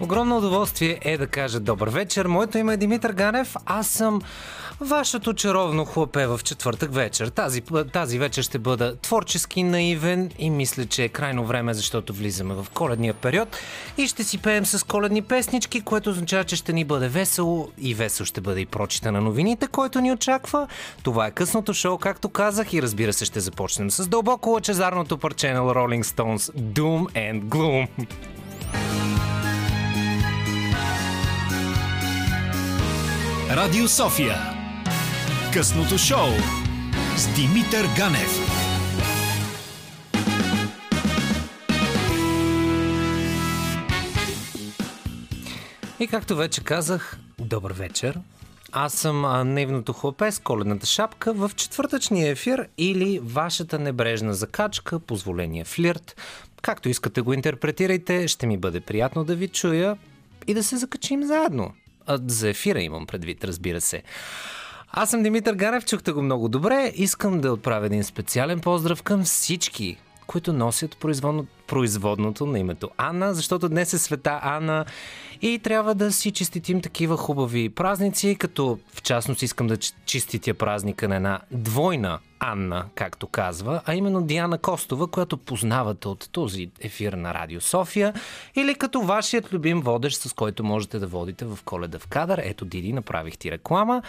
Огромно удоволствие е да кажа добър вечер. Моето име е Димитър Ганев. Аз съм вашето чаровно хлапе в четвъртък вечер. Тази, тази вечер ще бъда творчески наивен и мисля, че е крайно време, защото влизаме в коледния период и ще си пеем с коледни песнички, което означава, че ще ни бъде весело и весело ще бъде и прочита на новините, който ни очаква. Това е късното шоу, както казах и разбира се ще започнем с дълбоко лъчезарното парче на Rolling Stones Doom and Gloom. Радио София. Късното шоу с Димитър Ганев. И както вече казах, добър вечер. Аз съм а, наивното хлапе с коледната шапка в четвъртъчния ефир или вашата небрежна закачка, позволение флирт. Както искате го интерпретирайте, ще ми бъде приятно да ви чуя и да се закачим заедно. За ефира имам предвид, разбира се. Аз съм Димитър Ганев, чухте го много добре. Искам да отправя един специален поздрав към всички, които носят производно, производното на името Анна, защото днес е света Анна и трябва да си честитим такива хубави празници, като в частност искам да чиститя празника на една двойна Анна, както казва, а именно Диана Костова, която познавате от този ефир на Радио София, или като вашият любим водещ, с който можете да водите в коледа в кадър. Ето, Диди, направих ти реклама.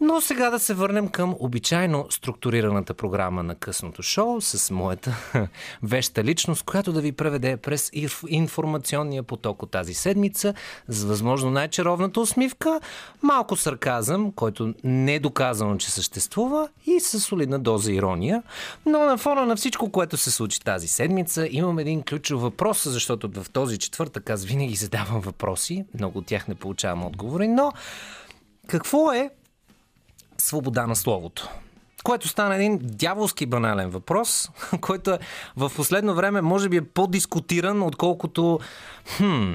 Но сега да се върнем към обичайно структурираната програма на късното шоу с моята веща личност, която да ви преведе през информационния поток от тази седмица с възможно най-чаровната усмивка, малко сарказъм, който не е доказано, че съществува и с солидна доза ирония. Но на фона на всичко, което се случи тази седмица, имам един ключов въпрос, защото в този четвъртък аз винаги задавам въпроси, много от тях не получавам отговори, но какво е свобода на словото? Което стана един дяволски банален въпрос, който е в последно време може би е по-дискутиран, отколкото хм,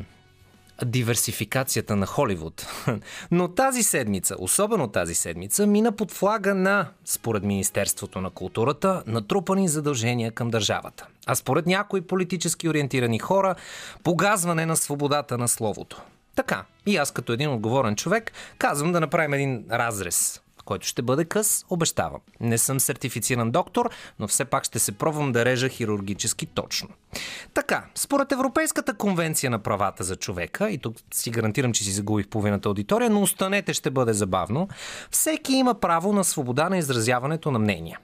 диверсификацията на Холивуд. Но тази седмица, особено тази седмица, мина под флага на, според Министерството на културата, натрупани задължения към държавата. А според някои политически ориентирани хора, погазване на свободата на словото. Така, и аз като един отговорен човек казвам да направим един разрез който ще бъде къс, обещавам. Не съм сертифициран доктор, но все пак ще се пробвам да режа хирургически точно. Така, според Европейската конвенция на правата за човека, и тук си гарантирам, че си загубих половината аудитория, но останете, ще бъде забавно, всеки има право на свобода на изразяването на мнения.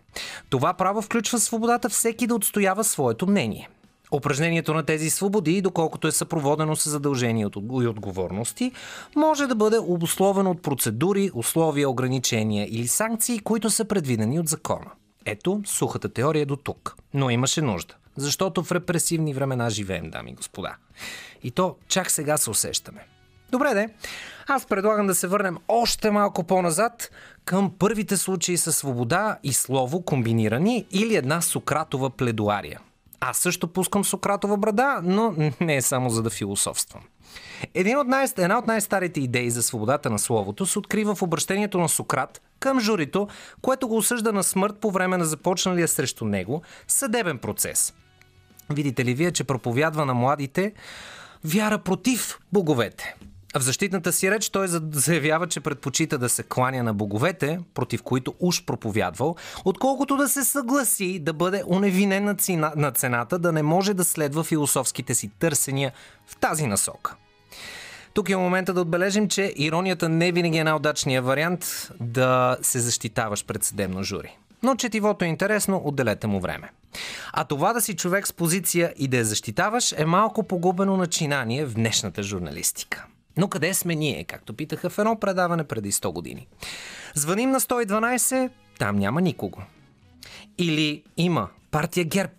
Това право включва свободата всеки да отстоява своето мнение – Упражнението на тези свободи, доколкото е съпроводено с задължения и отговорности, може да бъде обусловено от процедури, условия, ограничения или санкции, които са предвидени от закона. Ето сухата теория до тук. Но имаше нужда. Защото в репресивни времена живеем, дами и господа. И то чак сега се усещаме. Добре де, аз предлагам да се върнем още малко по-назад към първите случаи със свобода и слово комбинирани или една Сократова пледуария – аз също пускам Сократова брада, но не е само за да философствам. Един от най- една от най-старите идеи за свободата на словото се открива в обращението на Сократ към журито, което го осъжда на смърт по време на започналия срещу него съдебен процес. Видите ли вие, че проповядва на младите вяра против боговете – в защитната си реч той заявява, че предпочита да се кланя на боговете, против които уж проповядвал, отколкото да се съгласи да бъде уневинен на, цена, на цената, да не може да следва философските си търсения в тази насока. Тук е момента да отбележим, че иронията не винаги е най-удачният вариант да се защитаваш пред съдебно жури. Но четивото е интересно, отделете му време. А това да си човек с позиция и да я защитаваш е малко погубено начинание в днешната журналистика. Но къде сме ние, както питаха в едно предаване преди 100 години? Звъним на 112, там няма никого. Или има партия ГЕРБ,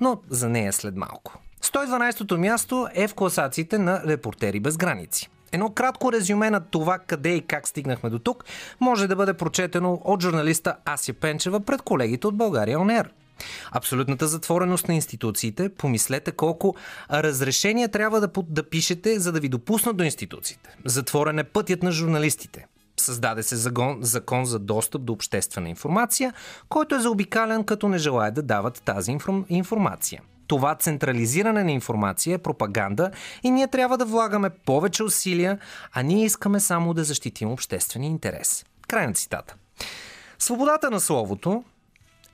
но за нея след малко. 112-то място е в класациите на Репортери без граници. Едно кратко резюме на това къде и как стигнахме до тук може да бъде прочетено от журналиста Ася Пенчева пред колегите от България ОНЕР. Абсолютната затвореност на институциите, помислете колко разрешения трябва да, да пишете, за да ви допуснат до институциите. Затворен е пътят на журналистите. Създаде се закон, закон за достъп до обществена информация, който е заобикален като не желая да дават тази информация. това централизиране на информация е пропаганда и ние трябва да влагаме повече усилия, а ние искаме само да защитим обществения интерес. Край на цитата. Свободата на словото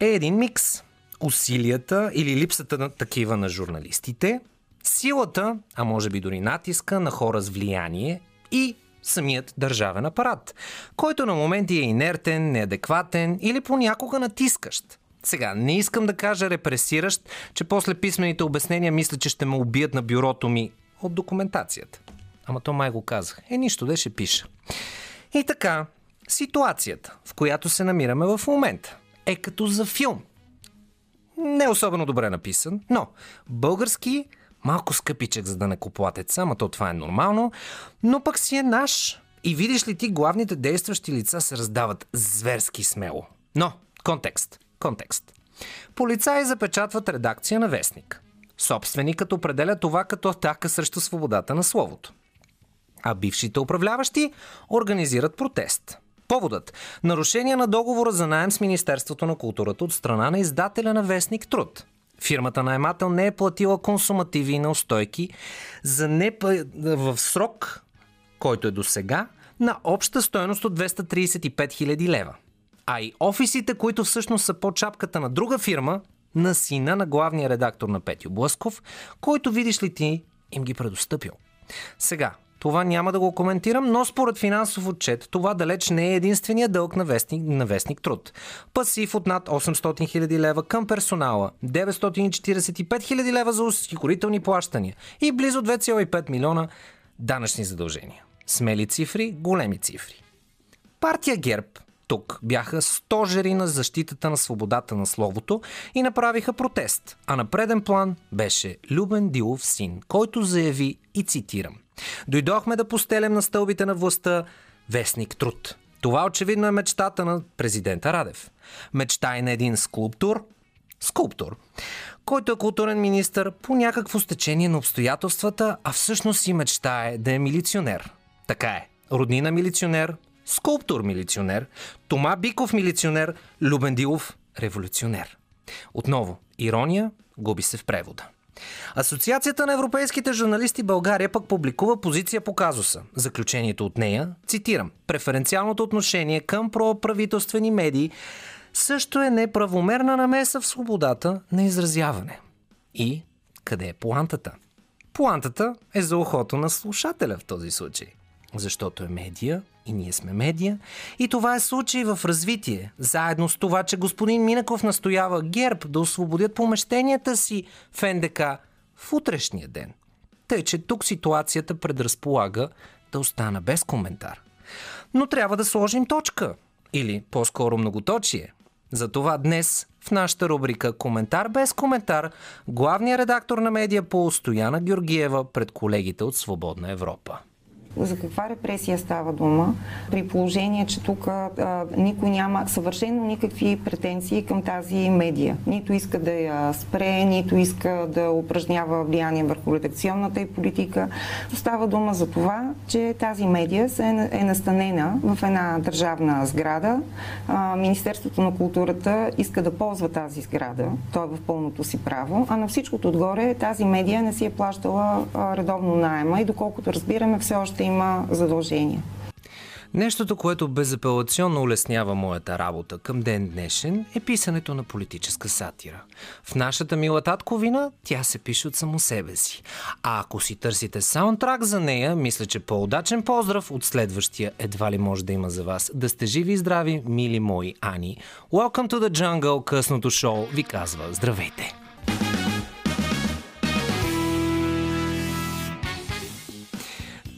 е един микс. Усилията или липсата на такива на журналистите, силата, а може би дори натиска на хора с влияние и самият държавен апарат, който на моменти е инертен, неадекватен или понякога натискащ. Сега, не искам да кажа репресиращ, че после писмените обяснения мисля, че ще ме убият на бюрото ми от документацията. Ама то май го казах. Е, нищо, де ще пиша. И така, ситуацията, в която се намираме в момента, е като за филм. Не особено добре написан, но български малко скъпичък за да не купуватеца, ама то това е нормално, но пък си е наш. И видиш ли ти, главните действащи лица се раздават зверски смело. Но, контекст, контекст. Полицаи запечатват редакция на вестник. Собственикът определя това като атака срещу свободата на словото. А бившите управляващи организират протест. Поводът – нарушение на договора за найем с Министерството на културата от страна на издателя на Вестник Труд. Фирмата наемател не е платила консумативи и неустойки за не в срок, който е до сега, на обща стоеност от 235 000 лева. А и офисите, които всъщност са под чапката на друга фирма, на сина на главния редактор на Петю Блъсков, който, видиш ли ти, им ги предостъпил. Сега, това няма да го коментирам, но според финансов отчет това далеч не е единствения дълг на вестник, на вестник труд. Пасив от над 800 000 лева към персонала, 945 000 лева за осигурителни плащания и близо 2,5 милиона данъчни задължения. Смели цифри, големи цифри. Партия ГЕРБ тук бяха стожери на защитата на свободата на словото и направиха протест. А на преден план беше Любен Дилов син, който заяви и цитирам – Дойдохме да постелем на стълбите на властта вестник труд. Това очевидно е мечтата на президента Радев. Мечта и на един скулптур, скулптор, който е културен министр по някакво стечение на обстоятелствата, а всъщност си мечтае да е милиционер. Така е. Роднина милиционер, скулптор милиционер, Тома Биков милиционер, Любен Дилов революционер. Отново, ирония губи се в превода. Асоциацията на европейските журналисти България пък публикува позиция по казуса. Заключението от нея, цитирам, преференциалното отношение към проправителствени медии също е неправомерна намеса в свободата на изразяване. И къде е плантата? Плантата е за ухото на слушателя в този случай. Защото е медия и ние сме медия. И това е случай в развитие. Заедно с това, че господин Минаков настоява ГЕРБ да освободят помещенията си в НДК в утрешния ден. Тъй, че тук ситуацията предразполага да остана без коментар. Но трябва да сложим точка. Или по-скоро многоточие. Затова днес в нашата рубрика Коментар без коментар главният редактор на медия по Стояна Георгиева пред колегите от Свободна Европа за каква репресия става дума, при положение, че тук никой няма съвършено никакви претенции към тази медия. Нито иска да я спре, нито иска да упражнява влияние върху редакционната и политика. Става дума за това, че тази медия е, е настанена в една държавна сграда. А, Министерството на културата иска да ползва тази сграда. Той е в пълното си право. А на всичкото отгоре тази медия не си е плащала а, редовно найема и доколкото разбираме все още има задължения. Нещото, което безапелационно улеснява моята работа към ден днешен е писането на политическа сатира. В нашата мила татковина тя се пише от само себе си. А ако си търсите саундтрак за нея, мисля, че по-удачен поздрав от следващия едва ли може да има за вас. Да сте живи и здрави, мили мои Ани. Welcome to the jungle, късното шоу ви казва здравейте!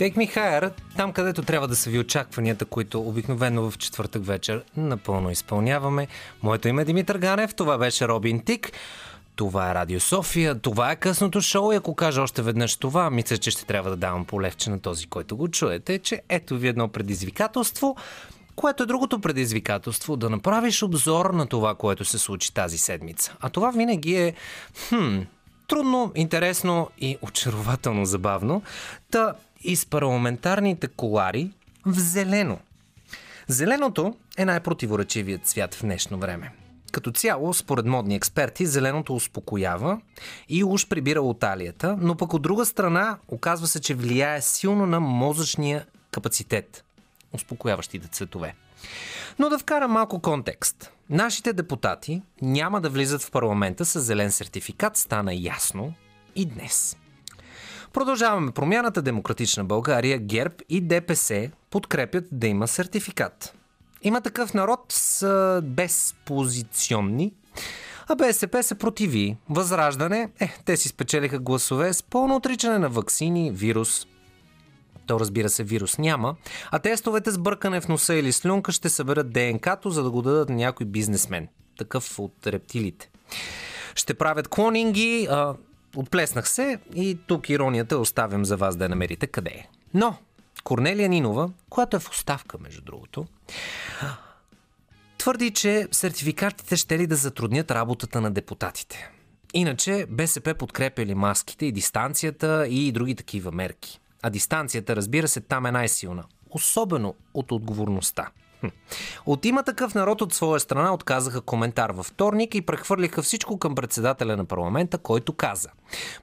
Take Me Higher, там където трябва да са ви очакванията, които обикновено в четвъртък вечер напълно изпълняваме. Моето име е Димитър Ганев, това беше Робин Тик. Това е Радио София, това е късното шоу и ако кажа още веднъж това, мисля, че ще трябва да давам полегче на този, който го чуете, че ето ви едно предизвикателство, което е другото предизвикателство да направиш обзор на това, което се случи тази седмица. А това винаги е, хм, трудно, интересно и очарователно забавно. Та из парламентарните колари в зелено. Зеленото е най-противоречивият цвят в днешно време. Като цяло, според модни експерти, зеленото успокоява и уж прибира от алията, но пък от друга страна оказва се, че влияе силно на мозъчния капацитет. Успокояващите цветове. Но да вкарам малко контекст. Нашите депутати няма да влизат в парламента с зелен сертификат, стана ясно и днес. Продължаваме промяната Демократична България, ГЕРБ и ДПС подкрепят да има сертификат. Има такъв народ с безпозиционни, а БСП се противи. Възраждане, е, те си спечелиха гласове с пълно отричане на вакцини, вирус. То разбира се, вирус няма, а тестовете с бъркане в носа или слюнка ще съберат ДНК-то, за да го дадат на някой бизнесмен. Такъв от рептилите. Ще правят клонинги, а, отплеснах се и тук иронията оставям за вас да намерите къде е. Но Корнелия Нинова, която е в оставка, между другото, твърди, че сертификатите ще ли да затруднят работата на депутатите. Иначе БСП подкрепя ли маските и дистанцията и други такива мерки. А дистанцията, разбира се, там е най-силна. Особено от отговорността. От има такъв народ от своя страна отказаха коментар във вторник и прехвърлиха всичко към председателя на парламента, който каза.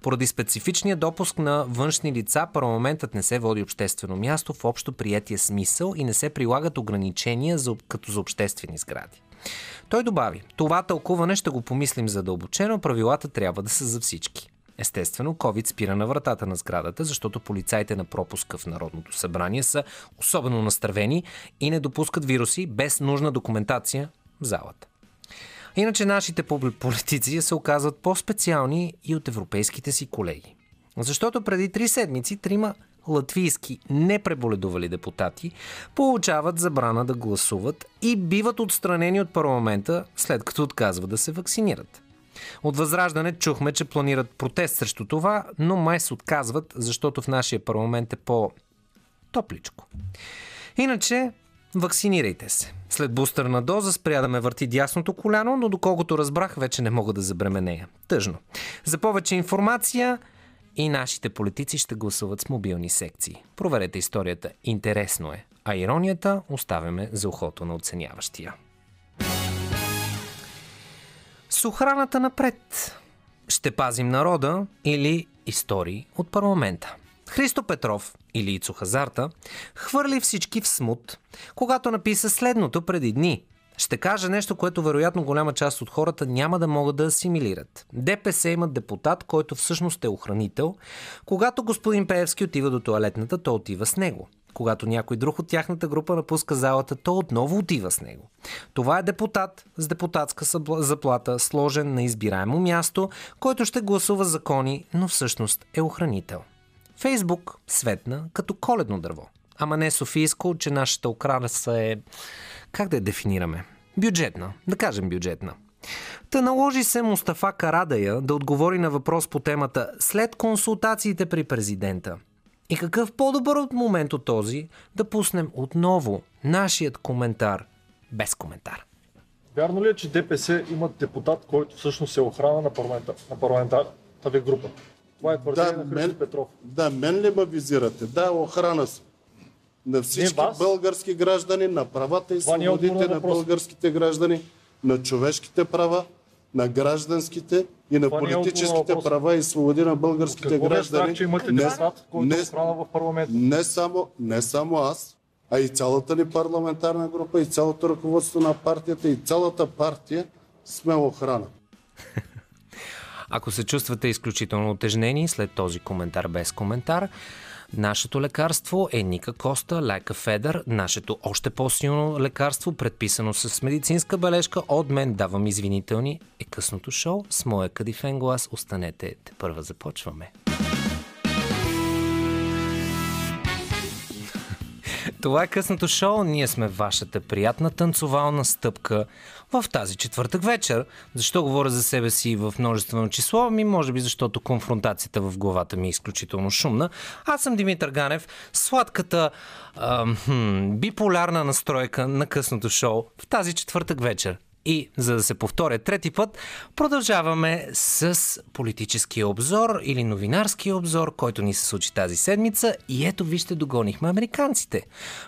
Поради специфичния допуск на външни лица, парламентът не се води обществено място в общо приятия смисъл и не се прилагат ограничения за, като за обществени сгради. Той добави, това тълкуване ще го помислим задълбочено, правилата трябва да са за всички. Естествено, COVID спира на вратата на сградата, защото полицаите на пропуска в Народното събрание са особено настървени и не допускат вируси без нужна документация в залата. Иначе нашите политици се оказват по-специални и от европейските си колеги. Защото преди три седмици трима латвийски непреболедували депутати получават забрана да гласуват и биват отстранени от парламента след като отказват да се вакцинират. От Възраждане чухме, че планират протест срещу това, но май се отказват, защото в нашия парламент е по-топличко. Иначе, вакцинирайте се. След бустерна доза спря да ме върти дясното коляно, но доколкото разбрах, вече не мога да забременея. Тъжно. За повече информация и нашите политици ще гласуват с мобилни секции. Проверете историята. Интересно е. А иронията оставяме за ухото на оценяващия. С охраната напред. Ще пазим народа или истории от парламента. Христо Петров или Ицо Хазарта хвърли всички в смут, когато написа следното преди дни. Ще кажа нещо, което вероятно голяма част от хората няма да могат да асимилират. ДПС имат депутат, който всъщност е охранител. Когато господин Пеевски отива до туалетната, то отива с него. Когато някой друг от тяхната група напуска залата, то отново отива с него. Това е депутат с депутатска заплата, сложен на избираемо място, който ще гласува закони, но всъщност е охранител. Фейсбук светна като коледно дърво. Ама не Софийско, че нашата окраса е... Как да я дефинираме? Бюджетна. Да кажем бюджетна. Та наложи се Мустафа Карадая да отговори на въпрос по темата след консултациите при президента. И какъв по-добър от момент от този да пуснем отново нашият коментар без коментар. Вярно ли е, че ДПС имат депутат, който всъщност е охрана на, парламента, на парламентарната ви група? Това е твърдение да, на Христо мен, Петров. Да, мен ли ме визирате? Да, охрана си. На всички български граждани, на правата и е свободите на, на българските граждани, на човешките права, на гражданските и на Това е политическите е права и свободи на българските Какво граждани. Страх, че имате не, депутат, който не, е в парламента? Не само, не само аз, а и цялата ни парламентарна група, и цялото ръководство на партията, и цялата партия сме охрана. Ако се чувствате изключително отежнени след този коментар без коментар, Нашето лекарство е Ника Коста, Лайка Федър. Нашето още по-силно лекарство, предписано с медицинска бележка от мен, давам извинителни, е късното шоу с моя кадифен глас. Останете, те първа започваме. Това е късното шоу. Ние сме вашата приятна танцовална стъпка в тази четвъртък вечер. Защо говоря за себе си в множествено число? Ми може би защото конфронтацията в главата ми е изключително шумна. Аз съм Димитър Ганев, сладката хм, биполярна настройка на късното шоу в тази четвъртък вечер. И за да се повторя трети път, продължаваме с политическия обзор или новинарския обзор, който ни се случи тази седмица. И ето вижте, догонихме американците.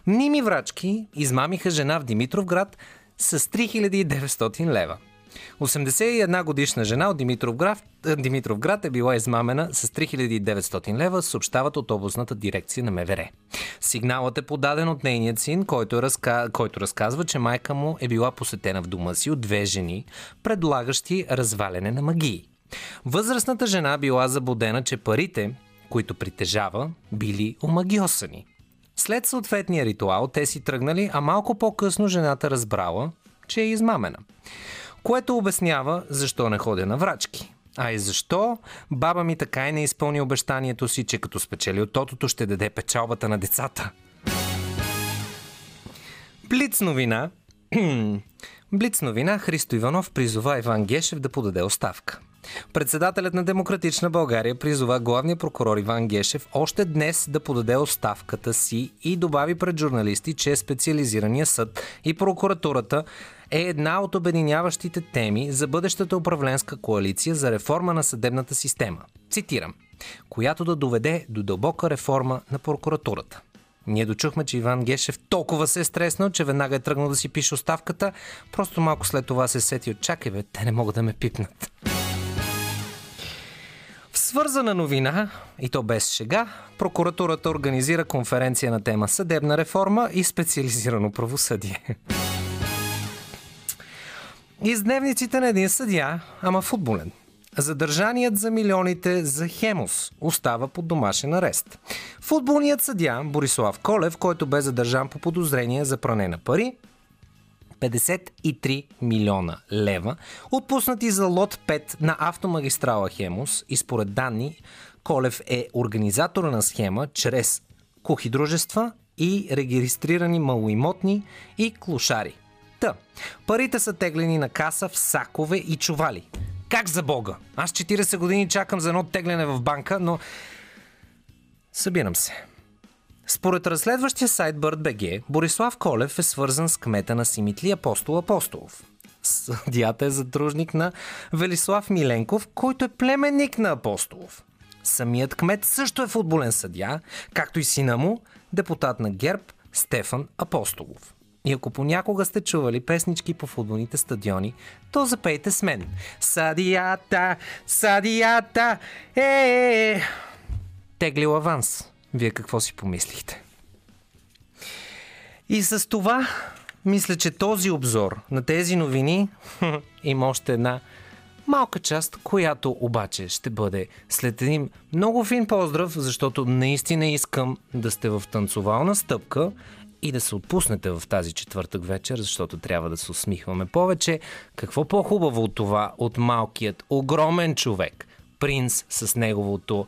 Мними врачки измамиха жена в Димитровград с 3900 лева. 81 годишна жена от Димитровград, Димитровград е била измамена с 3900 лева, съобщават от областната дирекция на МВР. Сигналът е подаден от нейният син, който, е разка... който разказва, че майка му е била посетена в дома си от две жени, предлагащи разваляне на магии. Възрастната жена била забудена, че парите, които притежава, били омагиосани. След съответния ритуал те си тръгнали, а малко по-късно жената разбрала, че е измамена. Което обяснява защо не ходя на врачки. А и защо баба ми така и не изпълни обещанието си, че като спечели от тотото ще даде печалбата на децата. Блиц новина. Блиц новина Христо Иванов призова Иван Гешев да подаде оставка. Председателят на Демократична България призова главния прокурор Иван Гешев още днес да подаде оставката си и добави пред журналисти, че специализирания съд и прокуратурата е една от обединяващите теми за бъдещата управленска коалиция за реформа на съдебната система. Цитирам която да доведе до дълбока реформа на прокуратурата. Ние дочухме, че Иван Гешев толкова се е стреснал, че веднага е тръгнал да си пише оставката, просто малко след това се сети от чакай бе, те не могат да ме пипнат. Свързана новина, и то без шега, прокуратурата организира конференция на тема съдебна реформа и специализирано правосъдие. Из дневниците на един съдия, ама футболен. Задържаният за милионите за Хемос остава под домашен арест. Футболният съдия Борислав Колев, който бе задържан по подозрение за пране на пари, 53 милиона лева, отпуснати за лот 5 на автомагистрала Хемос и според данни Колев е организатора на схема чрез кухи дружества и регистрирани малоимотни и клошари. Та, парите са теглени на каса в сакове и чували. Как за Бога? Аз 40 години чакам за едно тегляне в банка, но събирам се. Според разследващия сайт BirdBG, Борислав Колев е свързан с кмета на Симитли Апостол Апостолов. Съдията е задружник на Велислав Миленков, който е племенник на Апостолов. Самият кмет също е футболен съдя, както и сина му, депутат на ГЕРБ Стефан Апостолов. И ако понякога сте чували песнички по футболните стадиони, то запейте с мен. Садията, садията, е, е, е. Теглил аванс. Вие какво си помислихте? И с това, мисля, че този обзор на тези новини има още една малка част, която обаче ще бъде след един много фин поздрав, защото наистина искам да сте в танцовална стъпка и да се отпуснете в тази четвъртък вечер, защото трябва да се усмихваме повече. Какво по-хубаво от това, от малкият, огромен човек, принц с неговото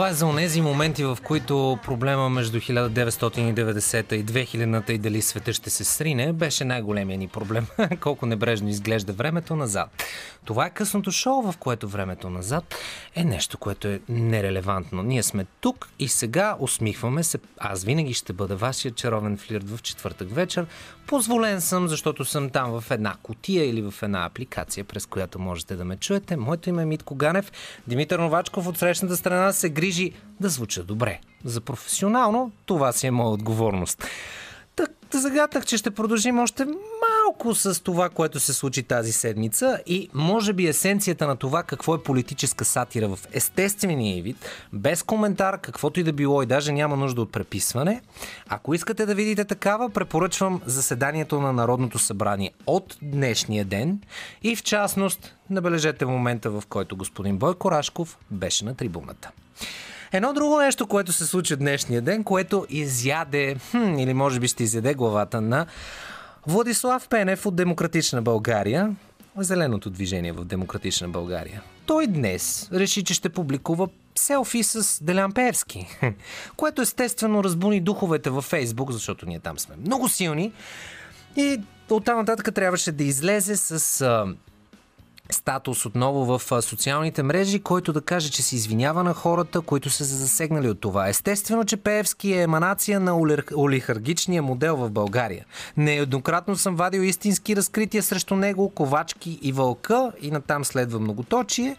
Това е за онези моменти, в които проблема между 1990 и 2000 и дали света ще се срине, беше най-големия ни проблем. Колко небрежно изглежда времето назад. Това е късното шоу, в което времето назад е нещо, което е нерелевантно. Ние сме тук и сега усмихваме се. Аз винаги ще бъда вашия чаровен флирт в четвъртък вечер. Позволен съм, защото съм там в една котия или в една апликация, през която можете да ме чуете. Моето име е Митко Ганев. Димитър Новачков от срещната страна се грижи да звуча добре. За професионално това си е моя отговорност. Так, загатах, че ще продължим още малко с това, което се случи тази седмица и може би есенцията на това какво е политическа сатира в естествения вид, без коментар, каквото и да било и даже няма нужда от преписване. Ако искате да видите такава, препоръчвам заседанието на Народното събрание от днешния ден и в частност набележете момента, в който господин Бойко Рашков беше на трибуната. Едно друго нещо, което се случи днешния ден, което изяде, хм, или може би ще изяде главата на Владислав Пенев от Демократична България, зеленото движение в Демократична България. Той днес реши, че ще публикува селфи с Делян Пеевски, което естествено разбуни духовете във Фейсбук, защото ние там сме много силни. И оттам нататък трябваше да излезе с статус отново в социалните мрежи, който да каже, че се извинява на хората, които са се засегнали от това. Естествено, че Пеевски е еманация на олихаргичния модел в България. Нееднократно съм вадил истински разкрития срещу него, Ковачки и Вълка и натам следва многоточие.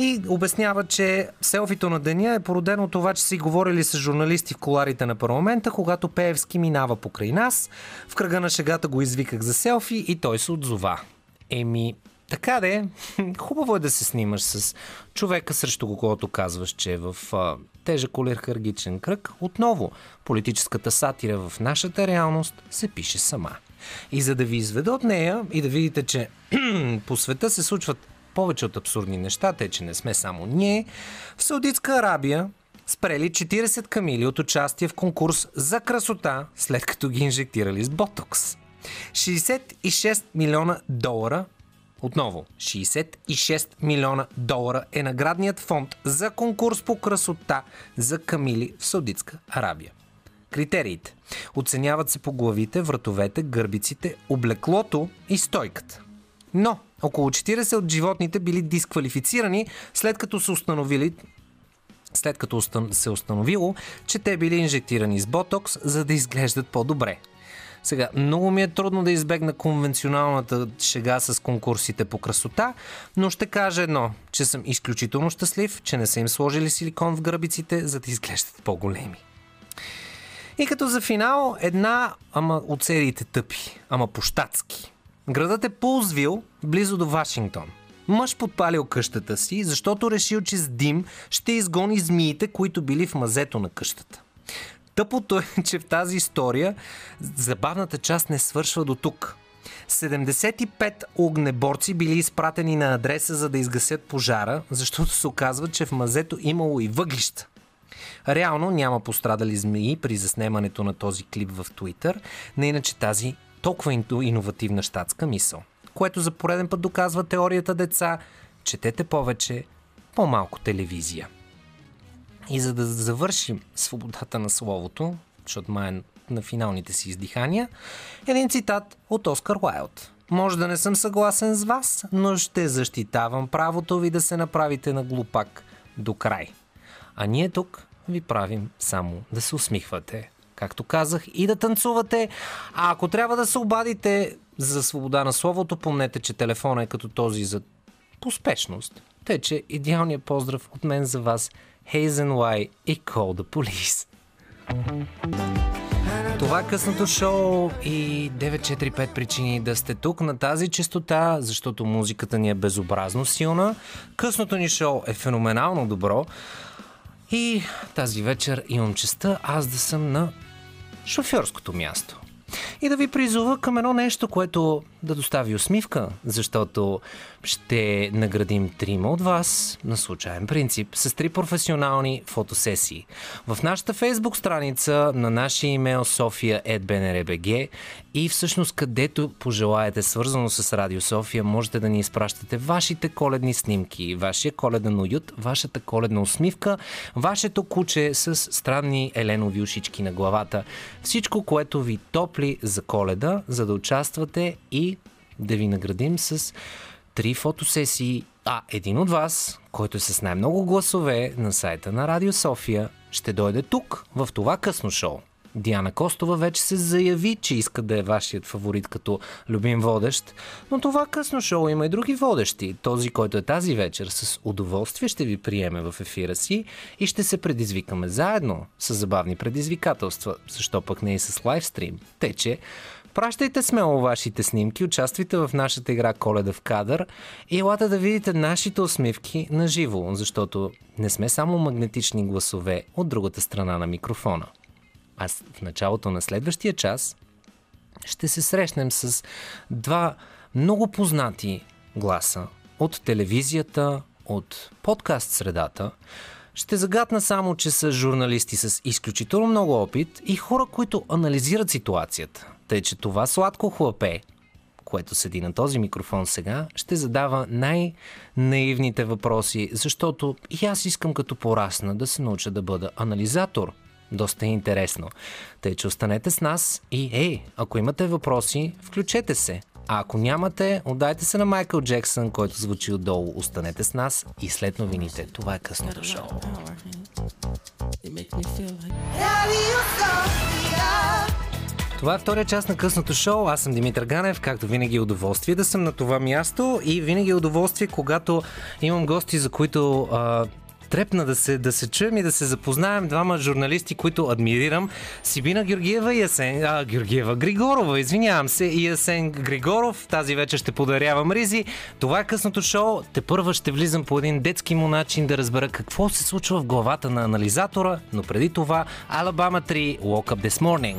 И обяснява, че селфито на деня е породено от това, че си говорили с журналисти в коларите на парламента, когато Пеевски минава покрай нас. В кръга на шегата го извиках за селфи и той се отзова. Еми, така де, хубаво е да се снимаш с човека, срещу когото казваш, че е в а, тежък олерхаргичен кръг. Отново, политическата сатира в нашата реалност се пише сама. И за да ви изведа от нея и да видите, че по света се случват повече от абсурдни неща, те, че не сме само ние, в Саудитска Арабия спрели 40 камили от участие в конкурс за красота, след като ги инжектирали с ботокс. 66 милиона долара отново, 66 милиона долара е наградният фонд за конкурс по красота за камили в Саудитска Арабия. Критериите. Оценяват се по главите, вратовете, гърбиците, облеклото и стойката. Но около 40 от животните били дисквалифицирани след като са установили след като се установило, че те били инжектирани с ботокс, за да изглеждат по-добре. Сега, много ми е трудно да избегна конвенционалната шега с конкурсите по красота, но ще кажа едно, че съм изключително щастлив, че не са им сложили силикон в гърбиците, за да изглеждат по-големи. И като за финал, една, ама от сериите тъпи, ама пощацки. Градът е Пулсвил, близо до Вашингтон. Мъж подпалил къщата си, защото решил, че с дим ще изгони змиите, които били в мазето на къщата. Тъпото е, че в тази история забавната част не свършва до тук. 75 огнеборци били изпратени на адреса, за да изгасят пожара, защото се оказва, че в мазето имало и въглища. Реално няма пострадали змеи при заснемането на този клип в Twitter, не иначе тази толкова иновативна щатска мисъл. Което за пореден път доказва теорията деца, четете повече, по-малко телевизия. И за да завършим свободата на словото, защото май на финалните си издихания, един цитат от Оскар Уайлд. Може да не съм съгласен с вас, но ще защитавам правото ви да се направите на глупак до край. А ние тук ви правим само да се усмихвате, както казах, и да танцувате. А ако трябва да се обадите за свобода на словото, помнете, че телефона е като този за поспешност. Те, че идеалният поздрав от мен за вас – Hazen Y и Call the Police. Това късното шоу и 945 причини да сте тук на тази частота, защото музиката ни е безобразно силна. Късното ни шоу е феноменално добро. И тази вечер имам честа аз да съм на шофьорското място. и да ви призова към едно нещо, което да достави усмивка, защото ще наградим трима от вас на случайен принцип с три професионални фотосесии. В нашата фейсбук страница на нашия имейл sofia.bnr.bg и всъщност където пожелаете, свързано с Радио София, можете да ни изпращате вашите коледни снимки, вашия коледен уют, вашата коледна усмивка, вашето куче с странни еленови ушички на главата. Всичко, което ви топли за коледа, за да участвате и да ви наградим с три фотосесии, а един от вас, който е с най-много гласове на сайта на Радио София, ще дойде тук, в това късно шоу. Диана Костова вече се заяви, че иска да е вашият фаворит като любим водещ, но това късно шоу има и други водещи. Този, който е тази вечер, с удоволствие ще ви приеме в ефира си и ще се предизвикаме заедно с забавни предизвикателства, защо пък не и с лайвстрим. Тече Пращайте смело вашите снимки, участвайте в нашата игра Коледа в кадър и елате да видите нашите усмивки на живо, защото не сме само магнетични гласове от другата страна на микрофона. А в началото на следващия час ще се срещнем с два много познати гласа от телевизията, от подкаст средата. Ще загадна само, че са журналисти с изключително много опит и хора, които анализират ситуацията. Тъй, че това сладко хлапе, което седи на този микрофон сега, ще задава най-наивните въпроси, защото и аз искам като порасна да се науча да бъда анализатор. Доста е интересно. Тъй, че останете с нас и, ей, ако имате въпроси, включете се. А ако нямате, отдайте се на Майкъл Джексън, който звучи отдолу. Останете с нас и след новините. Това е късното шоу. Това е втория част на късното шоу. Аз съм Димитър Ганев. Както винаги е удоволствие да съм на това място и винаги е удоволствие, когато имам гости, за които а, трепна да се, да се чуем и да се запознаем двама журналисти, които адмирирам. Сибина Георгиева и Асен... А, Георгиева Григорова, извинявам се, и Асен Григоров. Тази вечер ще подарявам ризи. Това е късното шоу. Те първа ще влизам по един детски му начин да разбера какво се случва в главата на анализатора, но преди това Alabama 3 Woke Up This Morning.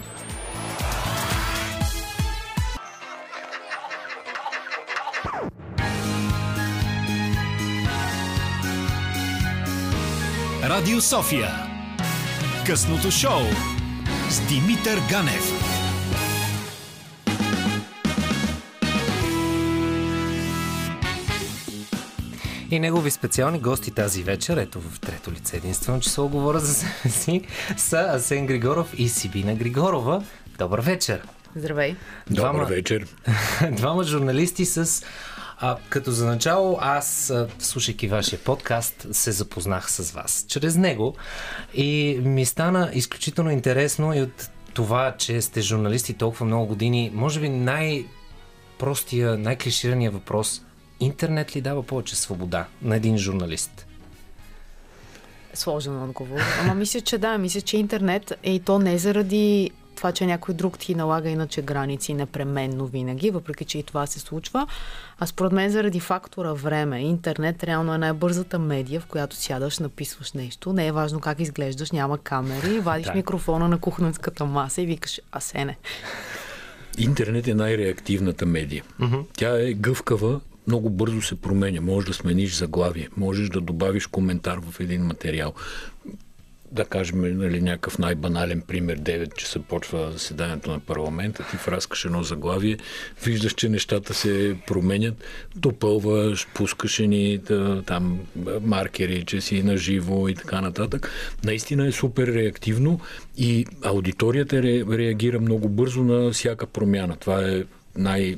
Радио София. Късното шоу с Димитър Ганев. И негови специални гости тази вечер, ето в трето лице единствено число говоря за себе си, са Асен Григоров и Сибина Григорова. Добър вечер! Здравей! Добър вечер! Двама журналисти с а, като за начало, аз, слушайки вашия подкаст, се запознах с вас чрез него и ми стана изключително интересно и от това, че сте журналисти толкова много години, може би най-простия, най-клиширания въпрос интернет ли дава повече свобода на един журналист? Сложен отговор. Ама мисля, че да. Мисля, че интернет е и то не заради това, че някой друг ти налага иначе граници непременно винаги, въпреки че и това се случва. А според мен заради фактора време, интернет реално е най-бързата медия, в която сядаш, написваш нещо. Не е важно как изглеждаш, няма камери, вадиш да. микрофона на кухненската маса и викаш Асене. Интернет е най-реактивната медия. Uh-huh. Тя е гъвкава, много бързо се променя. Можеш да смениш заглавие, можеш да добавиш коментар в един материал да кажем, нали, някакъв най-банален пример, 9 часа почва заседанието на парламента, ти враскаш едно заглавие, виждаш, че нещата се променят, допълваш, пускаш ни там маркери, че си наживо и така нататък. Наистина е супер реактивно и аудиторията реагира много бързо на всяка промяна. Това е най-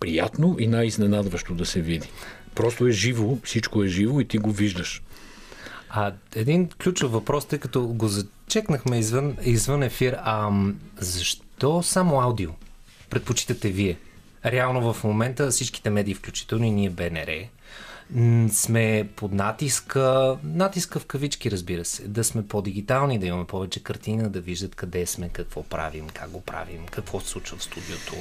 приятно и най-изненадващо да се види. Просто е живо, всичко е живо и ти го виждаш. А един ключов въпрос, тъй като го зачекнахме извън, извън ефир, а защо само аудио предпочитате вие? Реално в момента всичките медии, включително и ние БНР, сме под натиска, натиска в кавички, разбира се, да сме по-дигитални, да имаме повече картина, да виждат къде сме, какво правим, как го правим, какво се случва в студиото.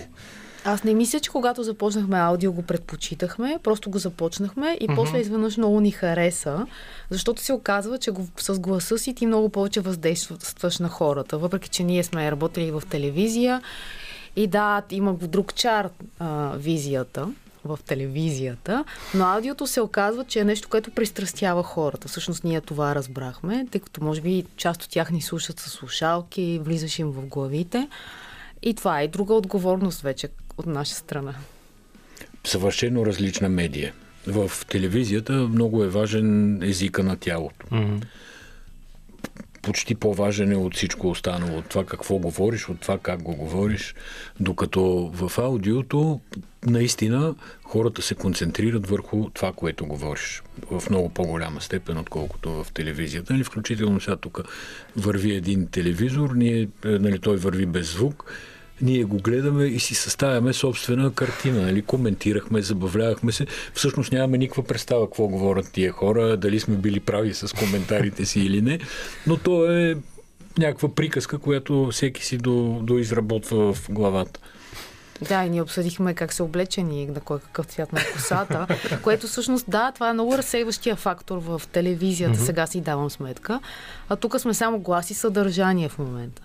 Аз не мисля, че когато започнахме аудио го предпочитахме, просто го започнахме и mm-hmm. после изведнъж много ни хареса, защото се оказва, че го, с гласа си ти много повече въздействаш на хората, въпреки че ние сме работили в телевизия и да, има друг чар а, визията в телевизията, но аудиото се оказва, че е нещо, което пристрастява хората. Всъщност ние това разбрахме, тъй като може би част от тях ни слушат с слушалки, влизаш им в главите. И това е друга отговорност вече от наша страна. Съвършено различна медия. В телевизията много е важен езика на тялото. Mm-hmm почти по-важен е от всичко останало. От това какво говориш, от това как го говориш. Докато в аудиото наистина хората се концентрират върху това, което говориш в много по-голяма степен, отколкото в телевизията. Нали, включително сега тук върви един телевизор, ние, нали, той върви без звук ние го гледаме и си съставяме собствена картина. Нали? Коментирахме, забавлявахме се. Всъщност нямаме никаква представа какво говорят тия хора, дали сме били прави с коментарите си или не, но то е някаква приказка, която всеки си до, доизработва в главата. Да, и ние обсъдихме как се облечени на кой какъв цвят на косата, което всъщност, да, това е много разсейващия фактор в телевизията, mm-hmm. сега си давам сметка. А тук сме само глас и съдържание в момента.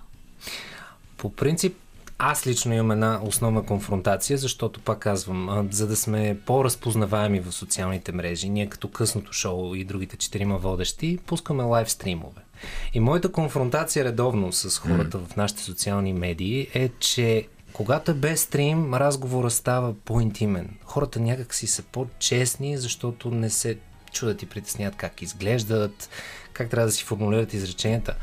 По принцип, аз лично имам една основна конфронтация, защото пак казвам, за да сме по-разпознаваеми в социалните мрежи, ние като късното шоу и другите четирима водещи пускаме лайв стримове. И моята конфронтация редовно с хората в нашите социални медии е, че когато е без стрим, разговора става по-интимен. Хората някакси са по-честни, защото не се чудат и притеснят как изглеждат, как трябва да си формулират изреченията.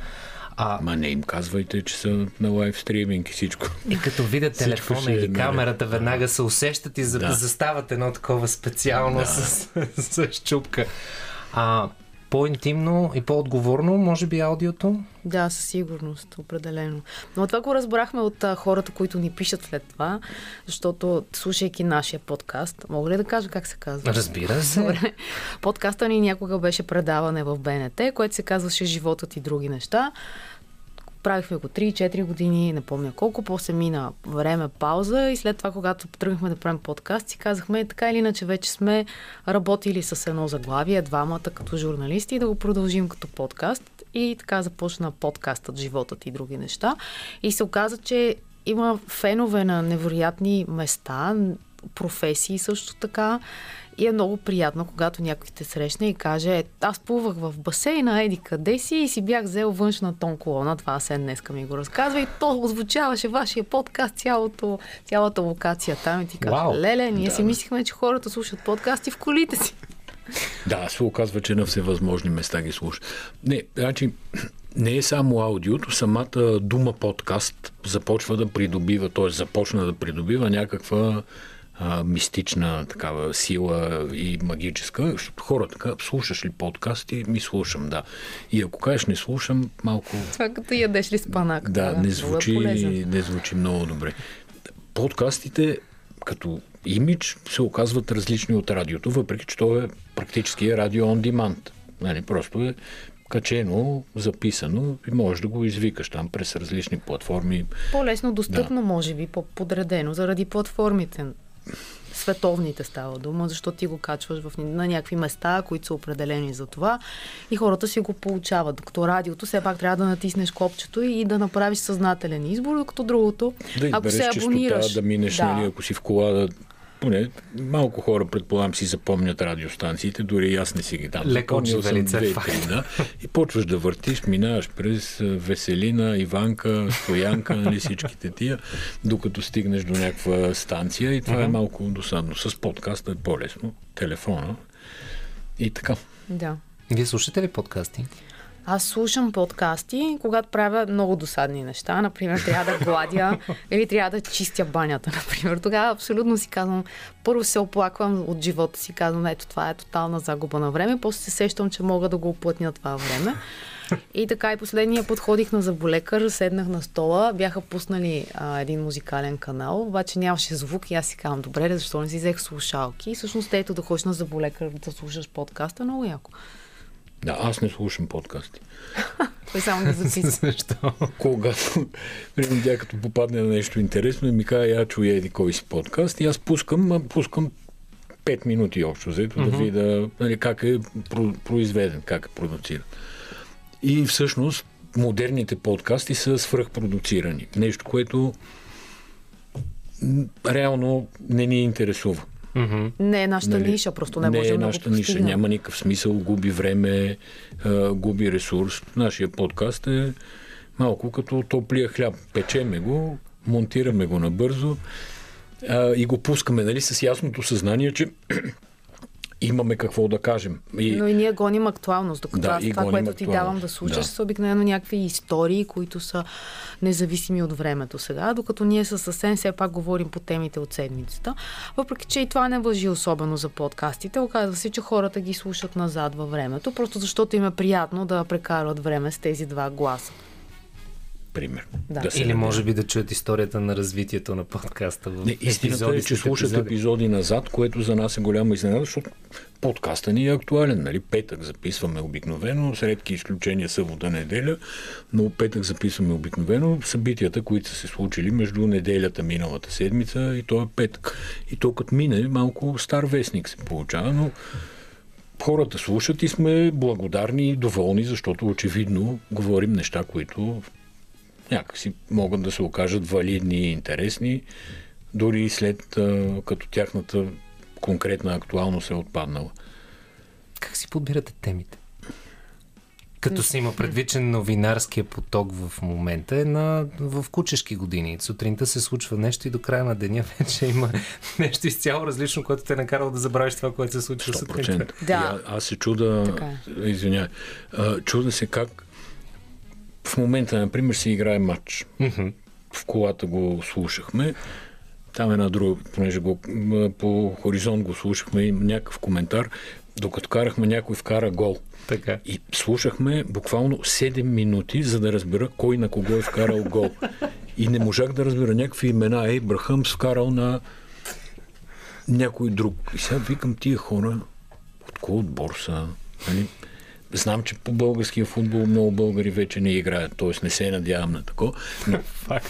А... Ма не им казвайте, че са на лайв стриминг и всичко. И като видят телефона или камерата, веднага се усещат и да. застават едно такова специално да. с, с щупка. А, по-интимно и по-отговорно, може би, аудиото? Да, със сигурност, определено. Но това го разбрахме от а, хората, които ни пишат след това, защото слушайки нашия подкаст, мога ли да кажа как се казва? Разбира се. Добре. Подкаста ни някога беше предаване в БНТ, което се казваше Животът и други неща. Правихме го 3-4 години, не помня колко, после мина време пауза и след това, когато тръгнахме да правим подкаст, си казахме така или иначе вече сме работили с едно заглавие, двамата като журналисти и да го продължим като подкаст. И така започна подкастът Животът и други неща. И се оказа, че има фенове на невероятни места, професии също така. И е много приятно, когато някой те срещне и каже, е, аз плувах в басейна, еди къде си и си бях взел външна тон колона, това се днеска ми го разказва и то озвучаваше вашия подкаст, цялото, цялата локация там и ти казва, леле, ние да. си мислихме, че хората слушат подкасти в колите си. Да, се оказва, че на всевъзможни места ги слушат. Не, значи, не е само аудиото, самата дума подкаст започва да придобива, т.е. започна да придобива някаква а, мистична такава сила и магическа, защото хора така, слушаш ли подкасти? Ми слушам, да. И ако кажеш не слушам, малко... Това като ядеш ли спанак. Да, да не, звучи, не звучи много добре. Подкастите като имидж се оказват различни от радиото, въпреки че то е практически радио on demand. Нали, просто е качено, записано и можеш да го извикаш там през различни платформи. По-лесно достъпно, да. може би, по-подредено заради платформите световните става дума, защото ти го качваш в, на някакви места, които са определени за това и хората си го получават. Докато радиото все пак трябва да натиснеш копчето и да направиш съзнателен избор, докато другото, да ако се абонираш... да минеш, да. Нали, ако си в кола, да поне малко хора, предполагам, си запомнят радиостанциите, дори и аз не си ги дам. Леко е факт. Да, и почваш да въртиш, минаваш през Веселина, Иванка, Стоянка, нали всичките тия, докато стигнеш до някаква станция и това uh-huh. е малко досадно. С подкаста е по-лесно, телефона и така. Да. Вие слушате ли подкасти? Аз слушам подкасти, когато правя много досадни неща. Например, трябва да гладя или трябва да чистя банята, например. Тогава абсолютно си казвам, първо се оплаквам от живота си, казвам, ето това е тотална загуба на време, после се сещам, че мога да го оплътня това време. И така и последния подходих на заболекар, седнах на стола, бяха пуснали а, един музикален канал, обаче нямаше звук и аз си казвам, добре, защо не си взех слушалки? И всъщност ето да ходиш на заболекар да слушаш подкаста, много яко. Да, аз не слушам подкасти. Той само ги записва. Защо? Когато, примерно, тя като попадне на нещо интересно и ми казва, я чуя еди кой си подкаст и аз пускам, пускам 5 минути общо, за mm-hmm. да видя нали, как е произведен, как е продуциран. И всъщност модерните подкасти са свръхпродуцирани. Нещо, което реално не ни интересува. Mm-hmm. Не е нашата нали, ниша, просто не, не можем е нашата да ниша, няма никакъв смисъл, губи време, губи ресурс. Нашия подкаст е малко като топлия хляб. Печеме го, монтираме го набързо и го пускаме нали, с ясното съзнание, че имаме какво да кажем. И... Но и ние гоним актуалност, докато да, аз това, което ти давам да слушаш, да. са обикновено някакви истории, които са независими от времето сега, докато ние със съвсем все пак говорим по темите от седмицата. Въпреки, че и това не въжи особено за подкастите, оказва се, че хората ги слушат назад във времето, просто защото им е приятно да прекарват време с тези два гласа пример. Да. да Или може би да чуят историята на развитието на подкаста. В Не, истината е, че слушат епизоди. епизоди назад, което за нас е голяма изненада, защото подкаста ни е актуален. Нали? Петък записваме обикновено, с редки изключения събота неделя, но петък записваме обикновено събитията, които са се случили между неделята миналата седмица и то е петък. И то като мине, малко стар вестник се получава, но хората слушат и сме благодарни и доволни, защото очевидно говорим неща, които някакси могат да се окажат валидни и интересни, дори и след като тяхната конкретна актуалност е отпаднала. Как си подбирате темите? Като се има предвид, че новинарския поток в момента е на, в кучешки години. Сутринта се случва нещо и до края на деня вече има нещо изцяло различно, което те е накарало да забравиш това, което се случва сутринта. Да. аз се чуда, е. извинявай, чуда се как в момента, например, се играе матч. Mm-hmm. В колата го слушахме. Там една друга, понеже го, по хоризонт го слушахме, и някакъв коментар, докато карахме някой вкара гол. Така. И слушахме буквално 7 минути, за да разбера кой на кого е вкарал гол. И не можах да разбера някакви имена. Ей, Брахъмс вкарал на някой друг. И сега викам тия хора, от кой отбор са? Нали? Знам, че по българския футбол много българи вече не играят, т.е. не се надявам на тако. Но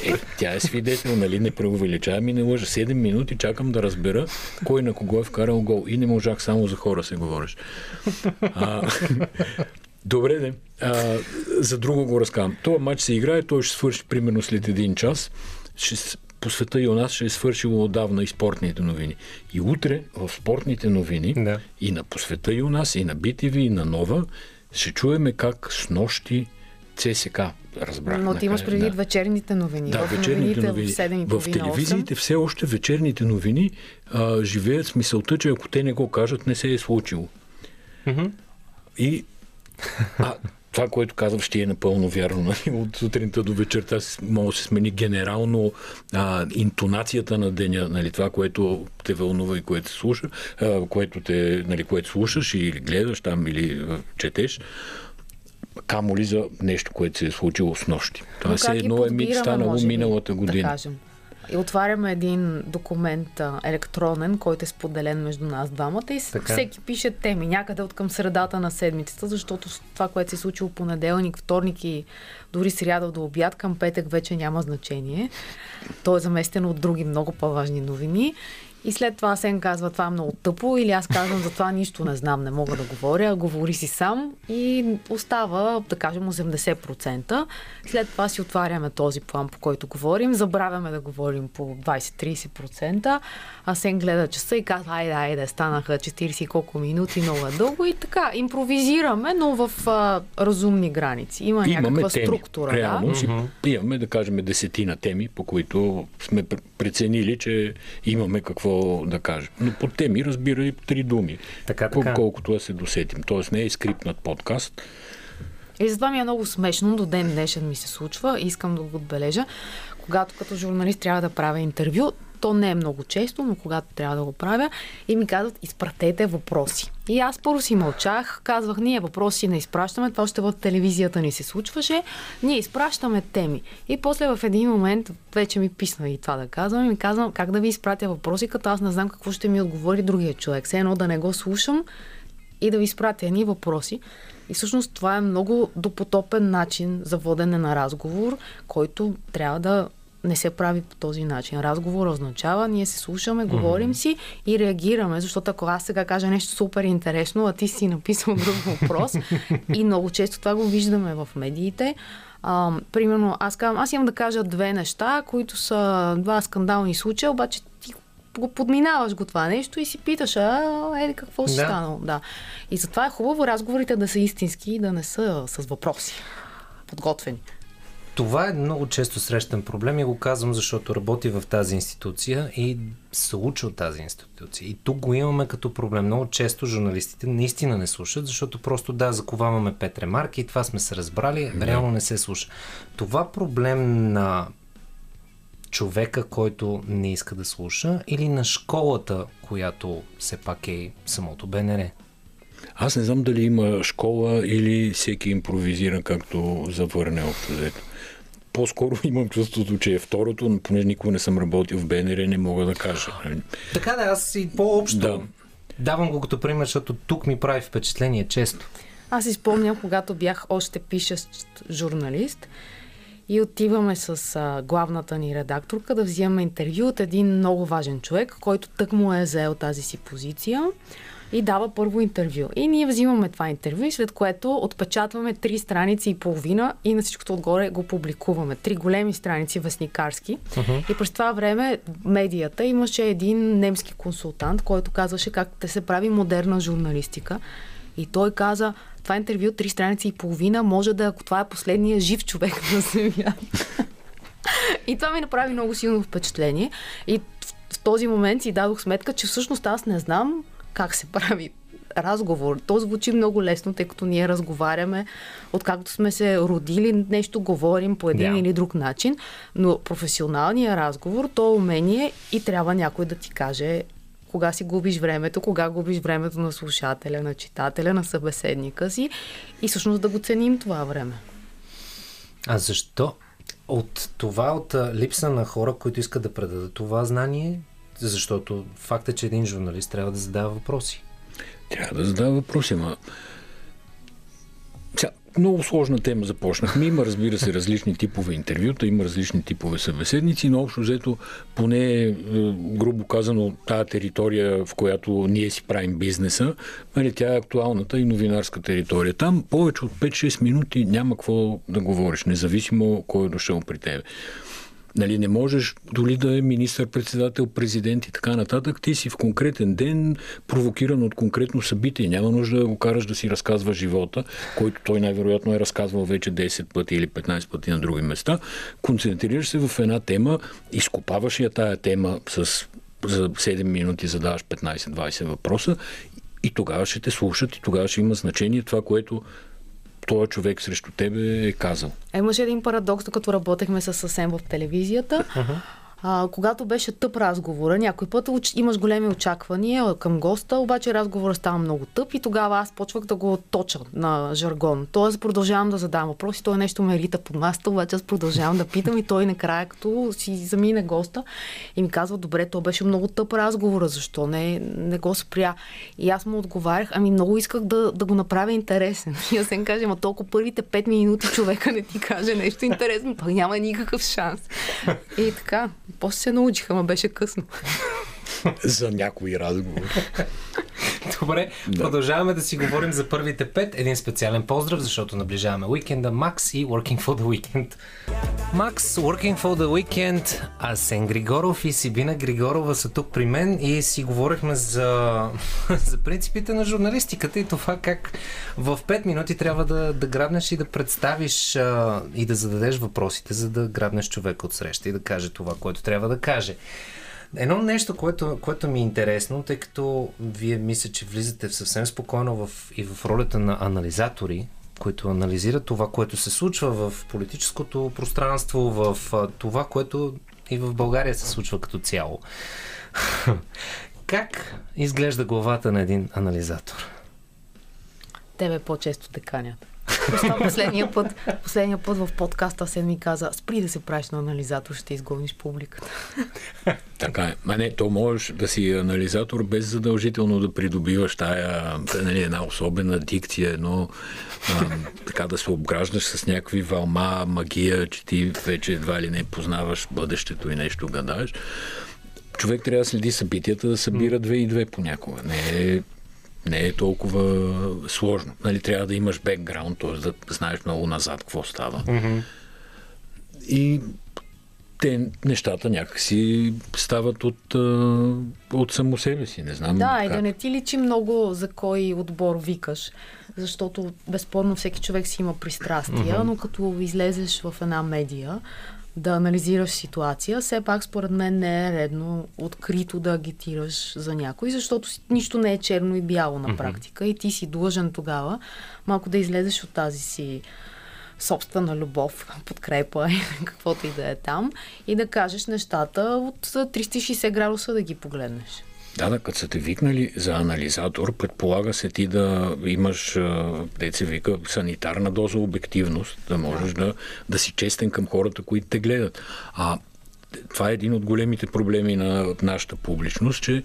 е, тя е свидетел, нали, не преувеличавам и не лъжа. 7 минути чакам да разбера кой на кого е вкарал гол. И не можах само за хора се говориш. А, добре, де. А, за друго го разказвам. Това матч се играе, той ще свърши примерно след един час. Ще по света и у нас ще е свършило отдавна и спортните новини. И утре в спортните новини да. и на по света и у нас, и на BTV, и на Нова, ще чуеме как с нощи ЦСК разбрах. Но ти имаш предвид да. вечерните новини. Да, в вечерните новини. В, в телевизиите 8. все още вечерните новини а, живеят с мисълта, че ако те не го кажат, не се е случило. Mm-hmm. И а, това, което казвам, ще е напълно вярно. Нали? От сутринта до вечерта може да се смени генерално а, интонацията на деня, нали? това, което те вълнува и което слуша, а, което, те, нали, което слушаш или гледаш там или четеш камо ли за нещо, което се е случило с нощи. Това е едно е мит станало миналата година. Да кажем. И отваряме един документ електронен, който е споделен между нас двамата и така. всеки пише теми някъде от към средата на седмицата, защото това, което се е случило понеделник, вторник и дори сряда до обяд, към петък вече няма значение. То е заместено от други много по-важни новини. И след това Сен казва, това е много тъпо, или аз казвам, за това нищо не знам, не мога да говоря, говори си сам и остава, да кажем, 80%. След това си отваряме този план, по който говорим, забравяме да говорим по 20-30%, а Сен гледа часа и казва, айде, айде, станаха 40 колко минути, много е дълго и така, импровизираме, но в а, разумни граници. Има Имаме някаква теми. структура. Реално да? си имаме, да кажем, десетина теми, по които сме преценили, че имаме какво какво да кажа. Но по теми разбира и три думи. Така, така. Колкото да се досетим. Тоест не е скрипнат подкаст. И затова ми е много смешно, до ден днешен ми се случва и искам да го отбележа. Когато като журналист трябва да правя интервю, то не е много често, но когато трябва да го правя, и ми казват, изпратете въпроси. И аз първо си мълчах, казвах, ние въпроси не изпращаме, това още в телевизията ни се случваше, ние изпращаме теми. И после в един момент, вече ми писна и това да казвам, и ми казвам как да ви изпратя въпроси, като аз не знам какво ще ми отговори другия човек. Все едно да не го слушам и да ви изпратя едни въпроси. И всъщност това е много допотопен начин за водене на разговор, който трябва да не се прави по този начин. Разговор означава, ние се слушаме, говорим mm-hmm. си и реагираме, защото ако аз сега кажа нещо супер интересно, а ти си написал друг въпрос, и много често това го виждаме в медиите, а, примерно, аз казвам, аз имам да кажа две неща, които са два скандални случая, обаче ти го подминаваш го това нещо и си питаш, а, е, какво ще да. станало? Да. И затова е хубаво разговорите да са истински и да не са с въпроси подготвени. Това е много често срещан проблем и го казвам, защото работи в тази институция и се учи от тази институция. И тук го имаме като проблем. Много често журналистите наистина не слушат, защото просто да, заковаваме пет ремарки и това сме се разбрали, да. реално не се слуша. Това проблем на човека, който не иска да слуша или на школата, която все пак е самото БНР? Аз не знам дали има школа или всеки импровизира както завърне общо взето по-скоро имам чувството, че е второто, но понеже никога не съм работил в БНР, не мога да кажа. Така да, аз и по-общо да. давам го като пример, защото тук ми прави впечатление често. Аз изпомням, когато бях още пишещ журналист и отиваме с а, главната ни редакторка да взимаме интервю от един много важен човек, който тък му е заел тази си позиция и дава първо интервю. И ние взимаме това интервю, след което отпечатваме три страници и половина и на всичкото отгоре го публикуваме. Три големи страници вестникарски. Uh-huh. И през това време медията имаше един немски консултант, който казваше как те се прави модерна журналистика. И той каза, това интервю, три страници и половина, може да, ако това е последния жив човек на Земята. и това ми направи много силно впечатление. И в този момент си дадох сметка, че всъщност аз не знам как се прави разговор. То звучи много лесно, тъй като ние разговаряме, откакто сме се родили, нещо говорим по един yeah. или друг начин, но професионалният разговор, то е умение и трябва някой да ти каже кога си губиш времето, кога губиш времето на слушателя, на читателя, на събеседника си и всъщност да го ценим това време. А защо? От това, от липса на хора, които искат да предадат това знание, защото факт е, че един журналист трябва да задава въпроси. Трябва да задава въпроси, ама много сложна тема започнахме. Има, разбира се, различни типове интервюта, има различни типове събеседници, но общо взето, поне е, грубо казано, тая територия, в която ние си правим бизнеса, нали, тя е актуалната и новинарска територия. Там повече от 5-6 минути няма какво да говориш, независимо кой е дошъл при тебе. Нали, не можеш дори да е министър-председател, президент и така нататък. Ти си в конкретен ден провокиран от конкретно събитие. Няма нужда да го караш да си разказва живота, който той най-вероятно е разказвал вече 10 пъти или 15 пъти на други места. Концентрираш се в една тема, изкопаваш я тая тема с за 7 минути задаваш 15-20 въпроса и тогава ще те слушат и тогава ще има значение това, което този човек срещу тебе е казал. Е, имаше един парадокс, докато работехме с съвсем в телевизията. Uh-huh а, когато беше тъп разговора, някой път имаш големи очаквания към госта, обаче разговорът става много тъп и тогава аз почвах да го точа на жаргон. Тоест продължавам да задавам въпроси, той нещо ме рита под масата, обаче аз продължавам да питам и той накрая, като си замине госта и ми казва, добре, то беше много тъп разговора, защо не, не го спря? И аз му отговарях, ами много исках да, да го направя интересен. И аз се кажа, ама толкова първите пет минути човека не ти каже нещо интересно, той няма никакъв шанс. И така, после се научиха, ама беше късно. За някои разговори. Добре, да. продължаваме да си говорим за първите пет. Един специален поздрав, защото наближаваме уикенда. Макс и Working for the Weekend. Макс, Working for the Weekend, Асен Григоров и Сибина Григорова са тук при мен и си говорихме за, за принципите на журналистиката и това как в 5 минути трябва да, да грабнеш и да представиш а, и да зададеш въпросите, за да грабнеш човек от среща и да каже това, което трябва да каже. Едно нещо, което, което ми е интересно, тъй като вие мисля, че влизате съвсем спокойно в, и в ролята на анализатори, които анализират това, което се случва в политическото пространство, в това, което и в България се случва като цяло. как изглежда главата на един анализатор? Тебе по-често те канят. Последния път, последния път в подкаста се ми каза, спри да се правиш на анализатор, ще изгониш публиката. Така е. Ма не, то можеш да си анализатор без задължително да придобиваш тая нали, една особена дикция, едно а, така да се обграждаш с някакви вълма, магия, че ти вече едва ли не познаваш бъдещето и нещо гадаеш. Човек трябва да следи събитията, да събира две и две понякога. Не е не е толкова сложно. Нали, трябва да имаш бекграунд, т.е. да знаеш много назад какво става. Mm-hmm. И те нещата някакси стават от, от само себе си. Не знам. Да, как. и да не ти личи много за кой отбор викаш, защото безспорно всеки човек си има пристрастия, mm-hmm. но като излезеш в една медия, да анализираш ситуация, все пак според мен не е редно открито да агитираш за някой, защото нищо не е черно и бяло на практика mm-hmm. и ти си длъжен тогава малко да излезеш от тази си собствена любов, подкрепа или каквото и да е там и да кажеш нещата от 360 градуса да ги погледнеш. Да, да, като са те викнали за анализатор, предполага се ти да имаш, деца вика, санитарна доза обективност, да можеш да, да си честен към хората, които те гледат. А това е един от големите проблеми на нашата публичност, че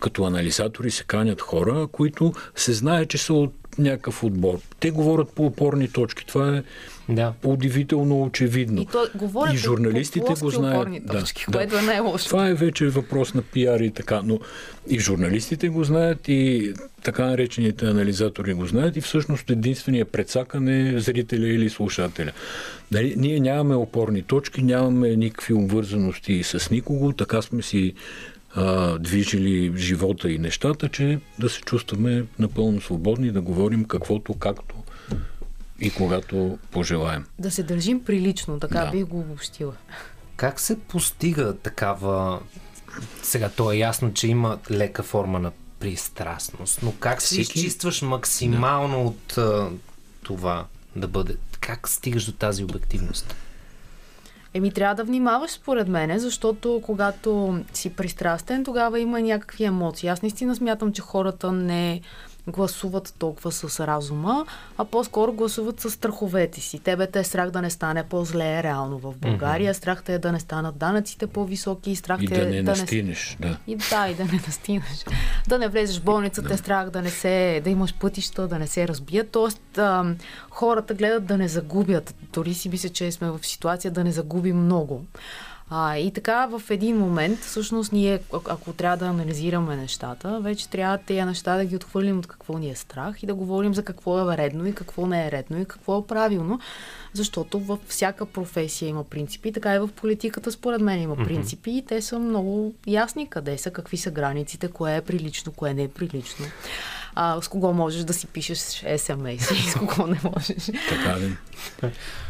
като анализатори се канят хора, които се знае, че са от някакъв отбор. Те говорят по опорни точки. Това е да. удивително очевидно. И, то, и журналистите го знаят. Точки, да, което да. е лошо. Това е вече въпрос на пиар и така, но и журналистите го знаят, и така наречените анализатори го знаят, и всъщност единствения предсакан е зрителя или слушателя. Нали, ние нямаме опорни точки, нямаме никакви обвързаности с никого, така сме си а, движили живота и нещата, че да се чувстваме напълно свободни, да говорим каквото, както и когато пожелаем. Да се държим прилично, така да. би го обобщила. Как се постига такава... Сега то е ясно, че има лека форма на пристрастност, но как се изчистваш максимално да. от а, това да бъде... Как стигаш до тази обективност? Еми, трябва да внимаваш според мене, защото когато си пристрастен, тогава има някакви емоции. Аз наистина смятам, че хората не гласуват толкова с разума, а по-скоро гласуват с страховете си. Тебе те е страх да не стане по-зле реално в България, mm-hmm. страх те е да не станат данъците по-високи, страх и те да не да настинеш, не... да. И да, и да не настинеш. да не влезеш в болницата, да. е страх да не се, да имаш пътища, да не се разбият. Тоест, а, хората гледат да не загубят. Дори си мисля, че сме в ситуация да не загубим много. А, и така в един момент, всъщност ние, ако трябва да анализираме нещата, вече трябва тези неща да ги отхвърлим от какво ни е страх и да говорим за какво е редно и какво не е редно и какво е правилно, защото във всяка професия има принципи, така и в политиката според мен има принципи и те са много ясни къде са, какви са границите, кое е прилично, кое не е прилично. А, с кого можеш да си пишеш СМС и с кого не можеш. Така ли?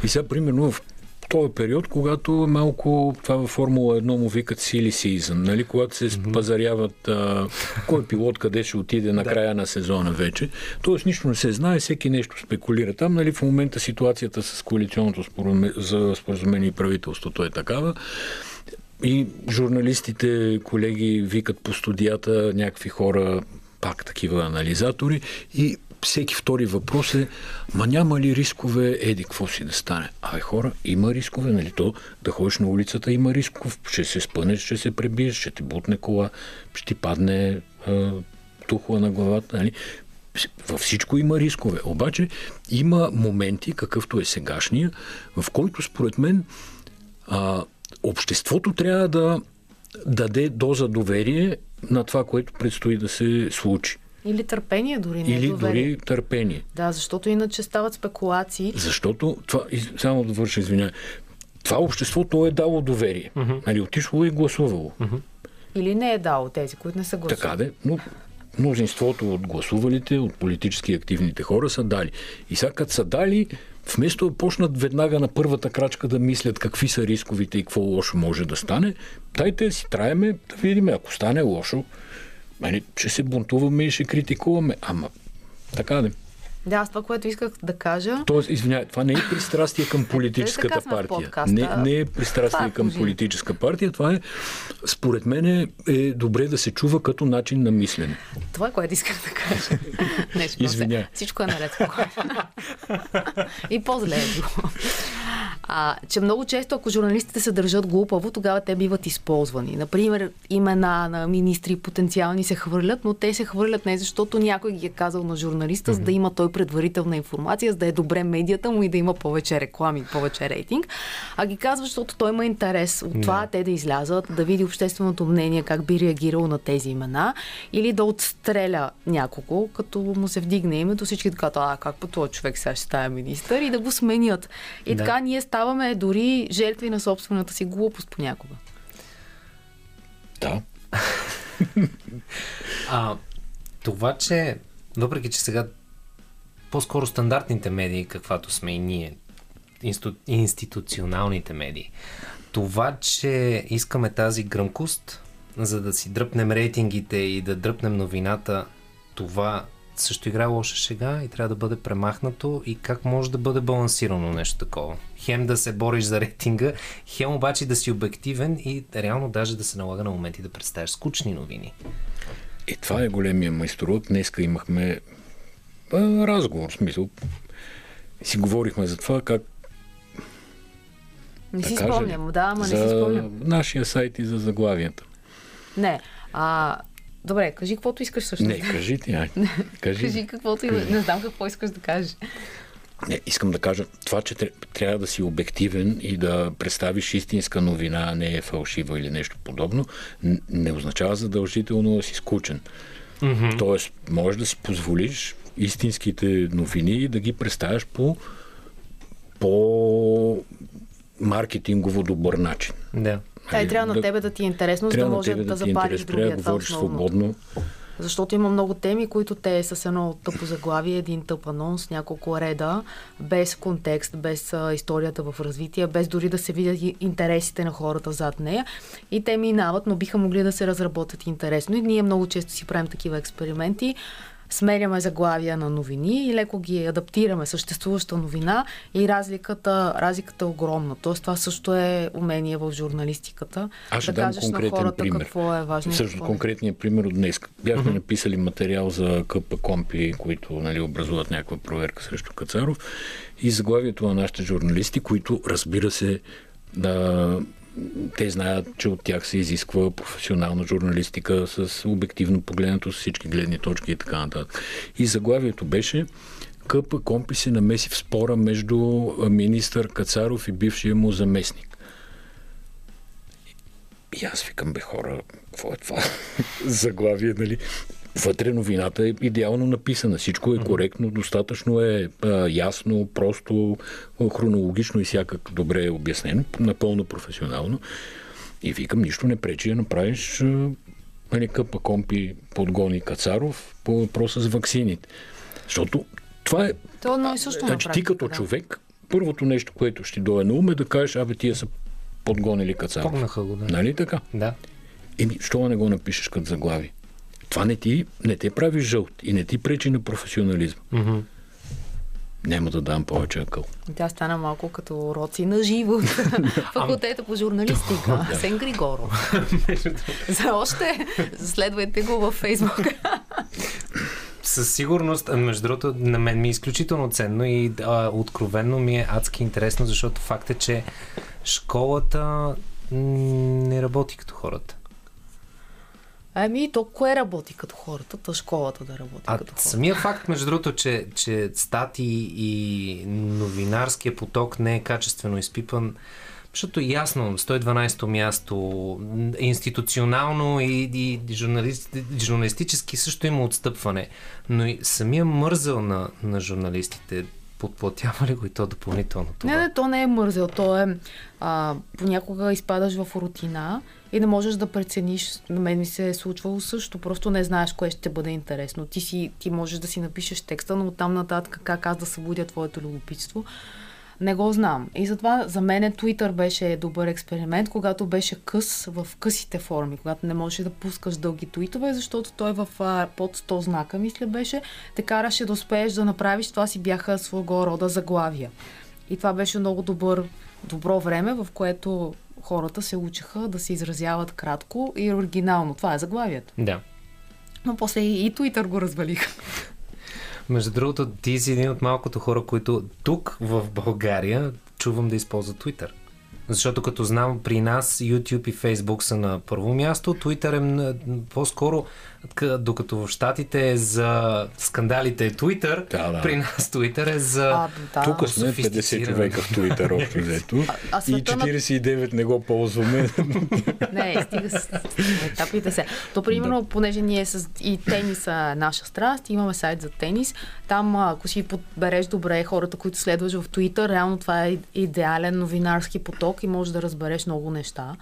И сега, примерно, в този период, когато малко това във Формула 1 му викат сили сизън, нали? когато се mm-hmm. пазаряват а, кой пилот къде ще отиде на края на сезона вече. Тоест нищо не се знае, всеки нещо спекулира. Там нали, в момента ситуацията с коалиционното за споразумение и правителството е такава. И журналистите, колеги, викат по студията някакви хора, пак такива анализатори и всеки втори въпрос е, ма няма ли рискове, еди, какво си да стане? Абе, хора, има рискове, нали? То да ходиш на улицата има рисков, ще се спънеш, ще се пребиеш, ще ти бутне кола, ще ти падне а, тухла на главата, нали? Във всичко има рискове. Обаче има моменти, какъвто е сегашния, в който според мен а, обществото трябва да даде доза доверие на това, което предстои да се случи. Или търпение дори не е Или дори търпение. Да, защото иначе стават спекулации. Защото, това, само да върша, извиня, това общество то е дало доверие. Uh-huh. Нали, отишло и гласувало. Uh-huh. Или не е дало тези, които не са гласували. Така де, но мнозинството от гласувалите, от политически активните хора са дали. И сега като са дали, вместо да почнат веднага на първата крачка да мислят какви са рисковите и какво лошо може да стане, дайте си траеме да видим, ако стане лошо, Нали, ще се бунтуваме и ще критикуваме. Ама, така да. Да, аз това, което исках да кажа. Тоест, извинявай, това не е пристрастие към политическата партия. Не, не е пристрастие е към политическа партия. Това е, според мен, е, е добре да се чува като начин на мислене. Това е което исках да кажа. Не, Извинявай. Всичко е наред. И по-зле е било. А, че много често, ако журналистите се държат глупаво, тогава те биват използвани. Например, имена на министри потенциални се хвърлят, но те се хвърлят не защото някой ги е казал на журналиста, mm-hmm. за да има той предварителна информация, за да е добре медията му и да има повече реклами, повече рейтинг, а ги казва, защото той има интерес от това yeah. те да излязат, да види общественото мнение, как би реагирало на тези имена, или да отстреля някого, като му се вдигне името, всички така, а как по този човек сега ще става министър и да го сменят. И да. така ние ставаме дори жертви на собствената си глупост понякога. Да. а, това, че въпреки, че сега по-скоро стандартните медии, каквато сме и ние, инсту, институционалните медии, това, че искаме тази гръмкост, за да си дръпнем рейтингите и да дръпнем новината, това също играе лоша шега и трябва да бъде премахнато и как може да бъде балансирано нещо такова. Хем да се бориш за рейтинга, хем обаче да си обективен и реално даже да се налага на моменти да представяш скучни новини. И това е големия майсторот. Днеска имахме а, разговор, в смисъл. Си говорихме за това как не да си кажа, спомням, да, ама не си спомням. нашия сайт и за заглавията. Не, а, Добре, кажи каквото искаш също. Не, кажи ти, ай. Кажи, кажи каквото има. Не знам какво искаш да кажеш. Не, искам да кажа, това, че трябва да си обективен и да представиш истинска новина, а не е фалшива или нещо подобно, не означава задължително да си скучен. Mm-hmm. Тоест, можеш да си позволиш истинските новини да ги представяш по по маркетингово добър начин. Да. Да, и трябва да, на тебе да ти е интересно, за да може да, да запалиш другия. Да говориш свободно. Защото има много теми, които те с едно тъпо заглавие, един тъп анонс, няколко реда, без контекст, без а, историята в развитие, без дори да се видят интересите на хората зад нея. И те минават, но биха могли да се разработят интересно. И ние много често си правим такива експерименти сменяме заглавия на новини и леко ги адаптираме съществуваща новина и разликата, разликата е огромна. Тоест това също е умение в журналистиката. Аз ще да дам конкретен на хората пример. какво е важно. Също конкретният пример от днес. Бяхме uh-huh. написали материал за КП Компи, които нали, образуват някаква проверка срещу Кацаров и заглавието на нашите журналисти, които разбира се да те знаят, че от тях се изисква професионална журналистика с обективно погледнато с всички гледни точки и така нататък. И заглавието беше КП Компи се намеси в спора между министър Кацаров и бившия му заместник. И аз викам, бе хора, какво е това? Заглавие, нали? Вътре новината е идеално написана. Всичко е коректно, достатъчно е а, ясно, просто, хронологично и всякак добре е обяснено, напълно професионално. И викам, нищо не пречи да направиш нали, къпа компи подгони Кацаров по въпроса с ваксините. Защото това е... То е също значи, ти като да. човек, първото нещо, което ще дойде на ум е да кажеш, абе, тия са подгонили Кацаров. Погнаха го, да. Нали така? Да. Еми, що не го напишеш като заглави? Това не ти, не те прави жълт и не ти пречи на професионализма. Mm-hmm. Няма да дам повече акъл. Тя стана малко като уроци на живо. Факултета по журналистика. Сен Григоро. За още следвайте го във Фейсбук. Със сигурност, между другото, на мен ми е изключително ценно и а, откровенно ми е адски интересно, защото факт е, че школата не работи като хората. Ами, то кое работи като хората? Та школата да работи а, като хората. Самия факт, между другото, че, че стати и новинарския поток не е качествено изпипан, защото ясно, 112-то място, институционално и, и журналист, журналистически също има отстъпване. Но и самия мързъл на, на журналистите, подплатява ли го и то допълнително това? Не, не, то не е мързел. То е а, понякога изпадаш в рутина и не можеш да прецениш. На мен ми се е случвало също. Просто не знаеш кое ще бъде интересно. Ти, си, ти можеш да си напишеш текста, но оттам нататък как аз да събудя твоето любопитство. Не го знам. И затова за мен Twitter беше добър експеримент, когато беше къс в късите форми, когато не можеш да пускаш дълги твитове, защото той в а, под 100 знака, мисля, беше, те караше да успееш да направиш, това си бяха своего рода заглавия. И това беше много добър, добро време, в което хората се учиха да се изразяват кратко и оригинално. Това е заглавието. Да. Но после и Twitter го развалиха. Между другото, ти си един от малкото хора, които тук в България чувам да използват Twitter. Защото като знам при нас YouTube и Facebook са на първо място, Twitter е по-скоро докато в Штатите е за скандалите е Twitter, да, да. при нас Twitter е за а, да. Тук сме 50 човека в Twitter общо взето и 49 не го ползваме. не, стига с етапите се. То примерно, да. понеже ние с и тениса наша страст, имаме сайт за тенис, там ако си подбереш добре хората, които следваш в Twitter, реално това е идеален новинарски поток и можеш да разбереш много неща.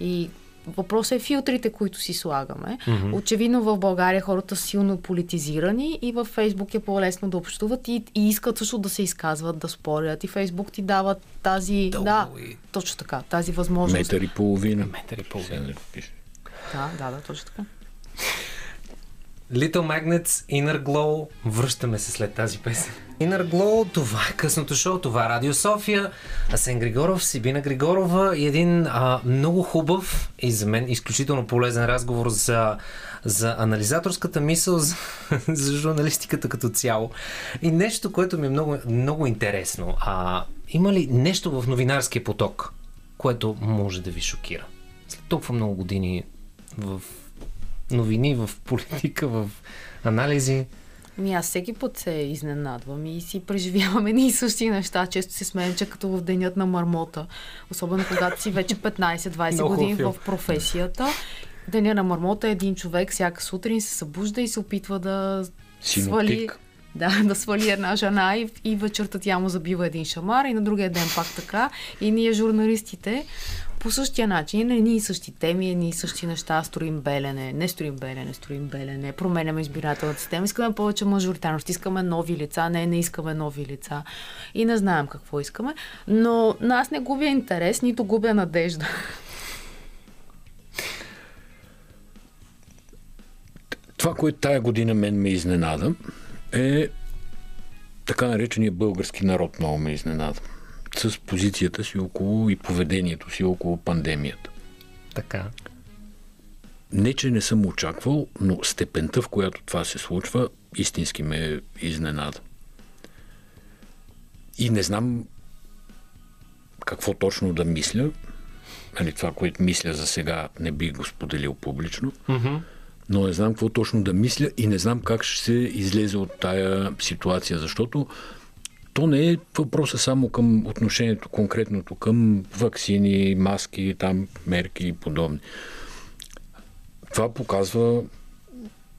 И Въпросът е филтрите, които си слагаме. Mm-hmm. Очевидно в България хората са силно политизирани и във Фейсбук е по-лесно да общуват и, и искат също да се изказват, да спорят. И Фейсбук ти дава тази... Дълго да, и... точно така, тази възможност. Метър и половина. Метър и половина. Да, да, да, точно така. Little Magnets, Inner Glow. Връщаме се след тази песен. Inner Glow, това е късното шоу, това е Радио София. Асен Григоров, Сибина Григорова и един а, много хубав и за мен изключително полезен разговор за, за анализаторската мисъл, за, за журналистиката като цяло. И нещо, което ми е много, много интересно. А, има ли нещо в новинарския поток, което може да ви шокира? След толкова много години в новини, в политика, в анализи. Ми аз всеки път се изненадвам и си преживяваме ни и същи неща. Често се смеем, че като в денят на мармота. Особено когато си вече 15-20 години в професията. Деня на мармота един човек всяка сутрин се събужда и се опитва да Синотик. свали да, да свали една жена и, и вечерта тя му забива един шамар и на другия ден пак така. И ние журналистите по същия начин, не ни и същи теми, ни и същи неща, строим белене, не строим белене, строим белене, променяме избирателната система, искаме повече мажоритарност, искаме нови лица, не, не искаме нови лица и не знаем какво искаме, но нас не губя интерес, нито губя надежда. Това, което тая година мен ме изненада, е така наречения български народ много ме изненада с позицията си около и поведението си около пандемията. Така. Не, че не съм очаквал, но степента, в която това се случва, истински ме изненада. И не знам какво точно да мисля. Нали, това, което мисля за сега, не би го споделил публично. Mm-hmm. Но не знам какво точно да мисля и не знам как ще се излезе от тая ситуация, защото то не е въпроса само към отношението конкретното към вакцини, маски, там мерки и подобни. Това показва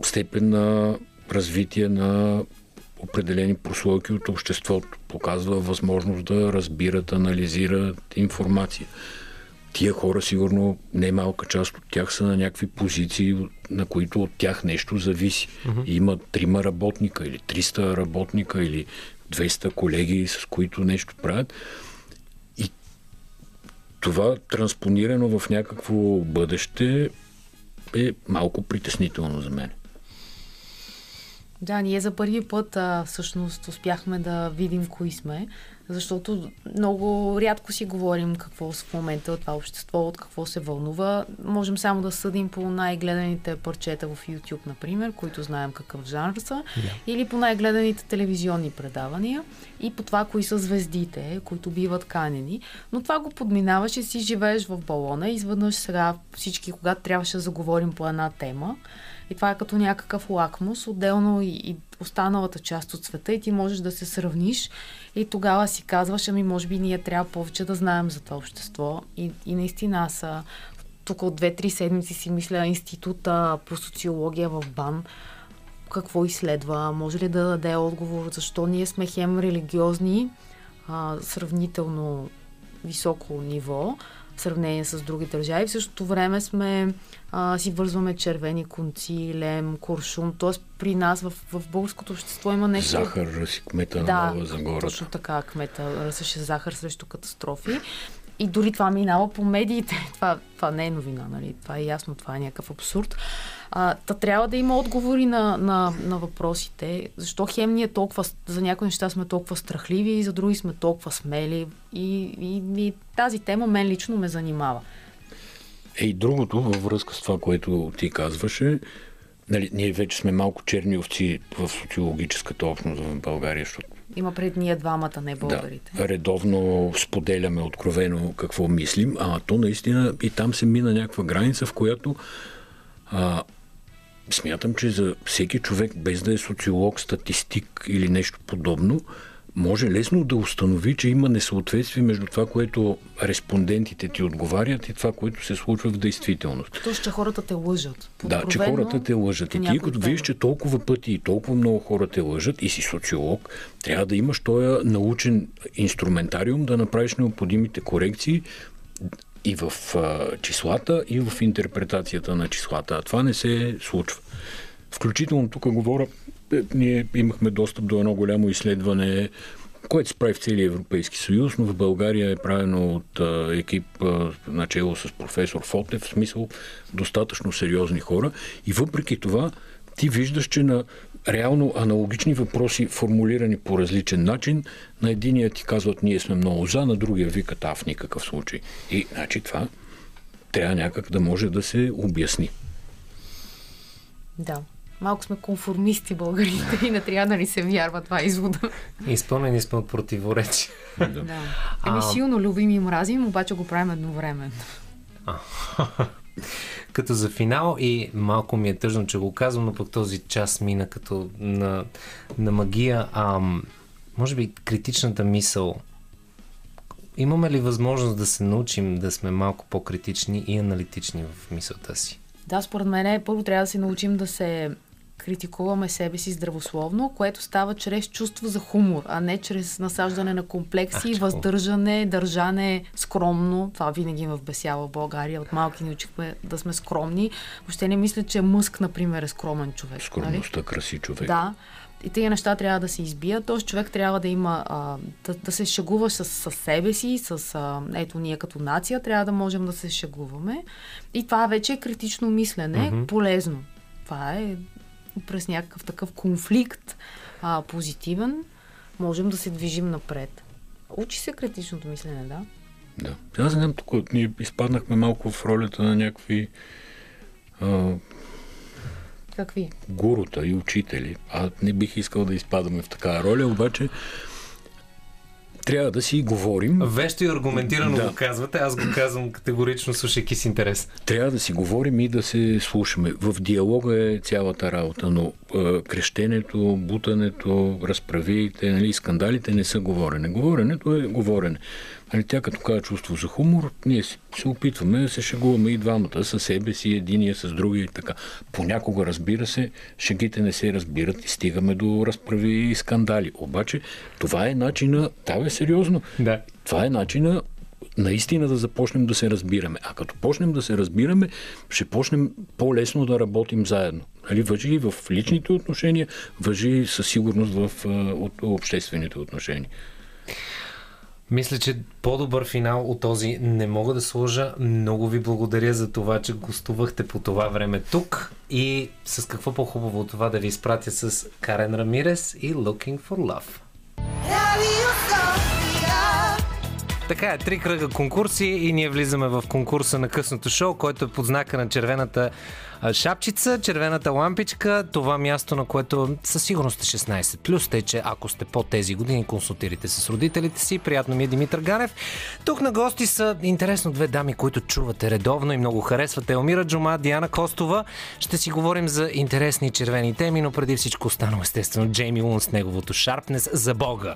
степен на развитие на определени прослойки от обществото. Показва възможност да разбират, анализират информация. Тия хора, сигурно, не малка част от тях са на някакви позиции, на които от тях нещо зависи. Uh-huh. Има трима работника или 300 работника или 200 колеги, с които нещо правят. И това транспонирано в някакво бъдеще е малко притеснително за мен. Да, ние за първи път а, всъщност успяхме да видим кои сме защото много рядко си говорим какво в момента това общество, от какво се вълнува. Можем само да съдим по най-гледаните парчета в YouTube, например, които знаем какъв жанр са, yeah. или по най-гледаните телевизионни предавания и по това, кои са звездите, които биват канени. Но това го подминаваш и си живееш в балона и изведнъж сега всички, когато трябваше да заговорим по една тема, и това е като някакъв лакмус, отделно и, и останалата част от света и ти можеш да се сравниш и тогава си казваш, ами може би ние трябва повече да знаем за това общество. И, и наистина аз тук от две-три седмици си мисля института по социология в БАН. Какво изследва, може ли да даде отговор, защо ние сме хем религиозни, а, сравнително високо ниво, в сравнение с други държави. В същото време сме а, си вързваме червени конци, лем, куршум. Тоест при нас в, в българското общество има нещо... Захар ръси кмета да, на Нова Загора. точно така, кмета ръсеше захар срещу катастрофи. И дори това минава по медиите. Това, това не е новина, нали? Това е ясно, това е някакъв абсурд. А, та трябва да има отговори на, на, на въпросите. Защо хем ние толкова, за някои неща сме толкова страхливи и за други сме толкова смели. И, и, и тази тема мен лично ме занимава. Е, и другото, във връзка с това, което ти казваше, нали, ние вече сме малко черни овци в социологическата общност в България, защото има пред ние двамата, не българите. Да, редовно споделяме откровено какво мислим, а то наистина и там се мина някаква граница, в която а, смятам, че за всеки човек, без да е социолог, статистик или нещо подобно, може лесно да установи, че има несъответствие между това, което респондентите ти отговарят и това, което се случва в действителност. Тоест, че хората те лъжат. Да, че хората те лъжат. И ти, като видиш, че толкова пъти и толкова много хора те лъжат и си социолог, трябва да имаш този научен инструментариум да направиш необходимите корекции и в а, числата, и в интерпретацията на числата. А това не се случва. Включително тук говоря ние имахме достъп до едно голямо изследване, което се прави в целия Европейски съюз, но в България е правено от екип начало с професор Фотев, в смисъл достатъчно сериозни хора. И въпреки това, ти виждаш, че на реално аналогични въпроси, формулирани по различен начин, на единия ти казват ние сме много за, на другия викат а в никакъв случай. И значи това трябва някак да може да се обясни. Да малко сме конформисти българите и не трябва да ни се вярва това извода. Изпълнени сме от противоречия. да. Еми силно любим и мразим, обаче го правим едновременно. като за финал и малко ми е тъжно, че го казвам, но пък този час мина като на, на магия. Ам, може би критичната мисъл. Имаме ли възможност да се научим да сме малко по-критични и аналитични в мисълта си? Да, според мен първо трябва да се научим да се критикуваме себе си здравословно, което става чрез чувство за хумор, а не чрез насаждане на комплекси, Ах, въздържане, държане скромно. Това винаги ме вбесява в България. От малки ни учихме да сме скромни. Въобще не мисля, че Мъск, например, е скромен човек. Нали? Скромността нали? краси човек. Да. И тези неща трябва да се избият. Този човек трябва да има, а, да, да се шегува с, с себе си, с, а, ето ние като нация трябва да можем да се шегуваме. И това вече е критично мислене, mm-hmm. полезно. Това е през някакъв такъв конфликт а, позитивен, можем да се движим напред. Учи се критичното мислене, да? Да. Аз знам, тук ние изпаднахме малко в ролята на някакви а, Какви? Гурута и учители. А не бих искал да изпадаме в такава роля, обаче трябва да си говорим. Вещо и аргументирано да. го казвате, аз го казвам категорично, слушайки с интерес. Трябва да си говорим и да се слушаме. В диалога е цялата работа, но е, крещенето, бутането, разправиите, нали, скандалите не са говорене. Говоренето е говорене. Нали, тя като казва чувство за хумор, ние се опитваме да се шегуваме и двамата, със себе си, единия с другия и така. Понякога, разбира се, шегите не се разбират и стигаме до разправи и скандали. Обаче, това е начина, да е сериозно, да. това е начина наистина да започнем да се разбираме. А като почнем да се разбираме, ще почнем по-лесно да работим заедно. Нали, въжи и в личните отношения, въжи със сигурност в от, обществените отношения. Мисля, че по-добър финал от този не мога да сложа. Много ви благодаря за това, че гостувахте по това време тук и с какво по-хубаво от това да ви изпратя с Карен Рамирес и Looking for Love. Така е, три кръга конкурси и ние влизаме в конкурса на късното шоу, който е под знака на червената шапчица, червената лампичка, това място, на което със сигурност е 16. Плюс тъй, че ако сте по тези години, консултирайте с родителите си. Приятно ми е Димитър Ганев. Тук на гости са интересно две дами, които чувате редовно и много харесвате. Елмира Джума, Диана Костова. Ще си говорим за интересни червени теми, но преди всичко останало естествено Джейми Лун с неговото шарпнес за Бога.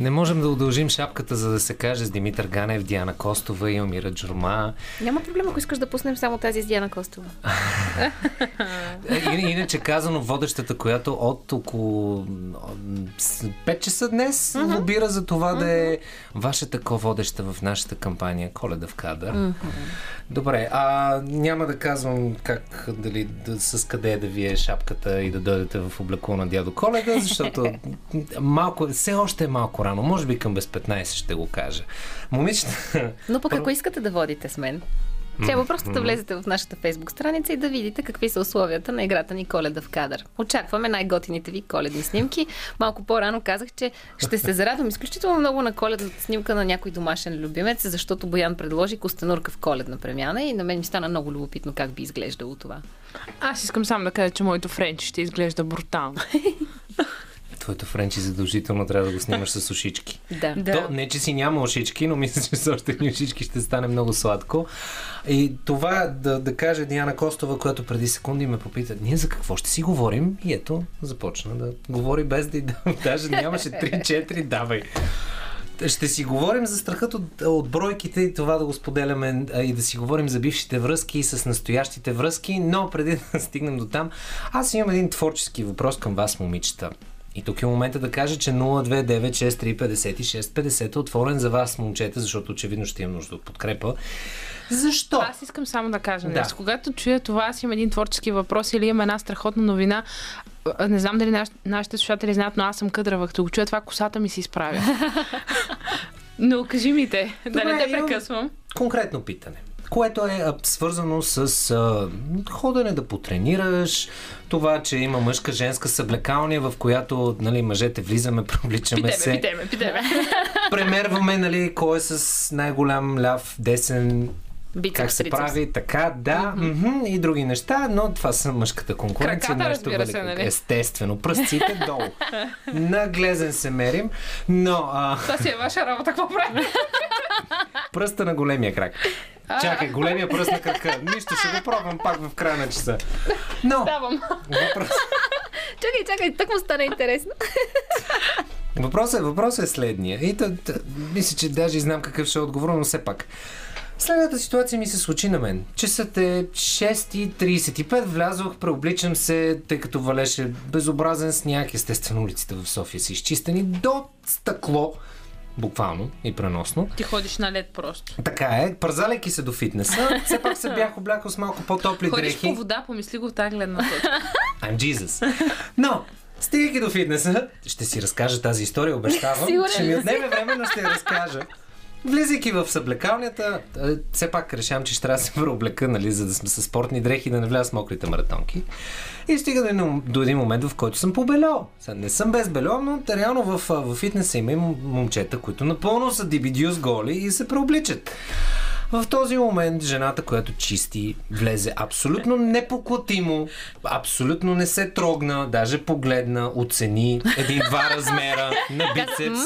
Не можем да удължим шапката, за да се каже с Димитър Ганев, Диана Костова и Амира Джурма. Няма проблем, ако искаш да пуснем само тази с Диана Костова. Е, иначе казано, водещата, която от около 5 часа днес uh-huh. лобира за това uh-huh. да е вашата ко-водеща в нашата кампания Коледа в кадър. Uh-huh. Добре, а няма да казвам как, дали да, с къде да ви е шапката и да дойдете в облекло на дядо Коледа, защото малко, все още е малко рано. Може би към без 15 ще го кажа. Момичета... Но пък ако искате да водите с мен, трябва просто да влезете в нашата фейсбук страница и да видите какви са условията на играта ни Коледа в кадър. Очакваме най-готините ви коледни снимки. Малко по-рано казах, че ще се зарадвам изключително много на коледната снимка на някой домашен любимец, защото Боян предложи костенурка в коледна премяна и на мен ми стана много любопитно как би изглеждало това. Аз искам само да кажа, че моето френчи ще изглежда брутално. твоето френчи задължително трябва да го снимаш с ушички. Да. То, не, че си няма ушички, но мисля, че с още ни ушички ще стане много сладко. И това да, да каже Диана Костова, която преди секунди ме попита, ние за какво ще си говорим? И ето, започна да говори без да и да, даже нямаше 3-4, давай. Ще си говорим за страхът от, от бройките и това да го споделяме и да си говорим за бившите връзки и с настоящите връзки, но преди да стигнем до там, аз имам един творчески въпрос към вас, момичета. И тук е момента да кажа, че 029635650 е отворен за вас, момчета, защото очевидно ще имам нужда от подкрепа. Защо? Аз искам само да кажа да. нещо. Когато чуя това, аз имам един творчески въпрос или имам една страхотна новина. Не знам дали наш, нашите слушатели знаят, но аз съм къдрава. Като го чуя това, косата ми се изправя. но кажи ми те, Добре, да не те прекъсвам. Конкретно питане което е свързано с а, ходене да потренираш, това, че има мъжка, женска съблекалния, в която нали, мъжете влизаме, провличаме питеме, се. Питеме, питеме. Премерваме нали, кой е с най-голям ляв, десен, Бицепс, как се трицепс. прави, така, да, mm-hmm. Mm-hmm, и други неща, но това са мъжката конкуренция. Краката, разбира се, нали? Естествено, пръстците долу. Наглезен се мерим, но... А... Това си е ваша работа, какво прави? Пръста на големия крак. Чакай, големия пръст на крака. Нищо, ще го пробвам пак в края на часа. Но, Ставам. Въпрос... чакай, чакай, так му стана интересно. Въпросът е, въпросът е следния. И да, да, мисля, че даже знам какъв ще е отговор, но все пак. Следната ситуация ми се случи на мен. Часът е 6.35, влязох, преобличам се, тъй като валеше безобразен сняг. Естествено, улиците в София са изчистени до стъкло буквално и преносно. Ти ходиш на лед просто. Така е, пързаляйки се до фитнеса, все пак се бях облякал с малко по-топли ходиш дрехи. Ходиш по вода, помисли го в тази гледна точка. I'm Jesus. Но, стигайки до фитнеса, ще си разкажа тази история, обещавам. ще ми отнеме време, но ще я разкажа. Влизайки в съблекалнята, все пак решавам, че ще трябва да се преоблека, нали, за да сме с спортни дрехи и да не вляза с мокрите маратонки. И стига до, един момент, в който съм побелял. Не съм без бельо, но реално в, в фитнеса има момчета, които напълно са дибидиус голи и се преобличат. В този момент жената, която чисти, влезе абсолютно непоклатимо, абсолютно не се трогна, даже погледна, оцени един-два размера на бицепс.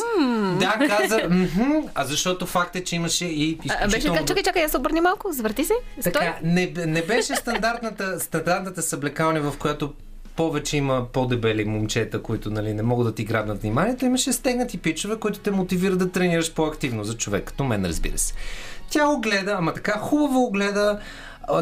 Да, каза, а защото факт е, че имаше и изключително... Беше чакай, чакай, я се обърни малко, завърти се. Така, не, не беше стандартната, стандартната съблекалня, в която повече има по-дебели момчета, които нали, не могат да ти грабнат вниманието. Имаше стегнати пичове, които те мотивират да тренираш по-активно за човек, като мен, разбира се. Тя огледа, ама така хубаво огледа,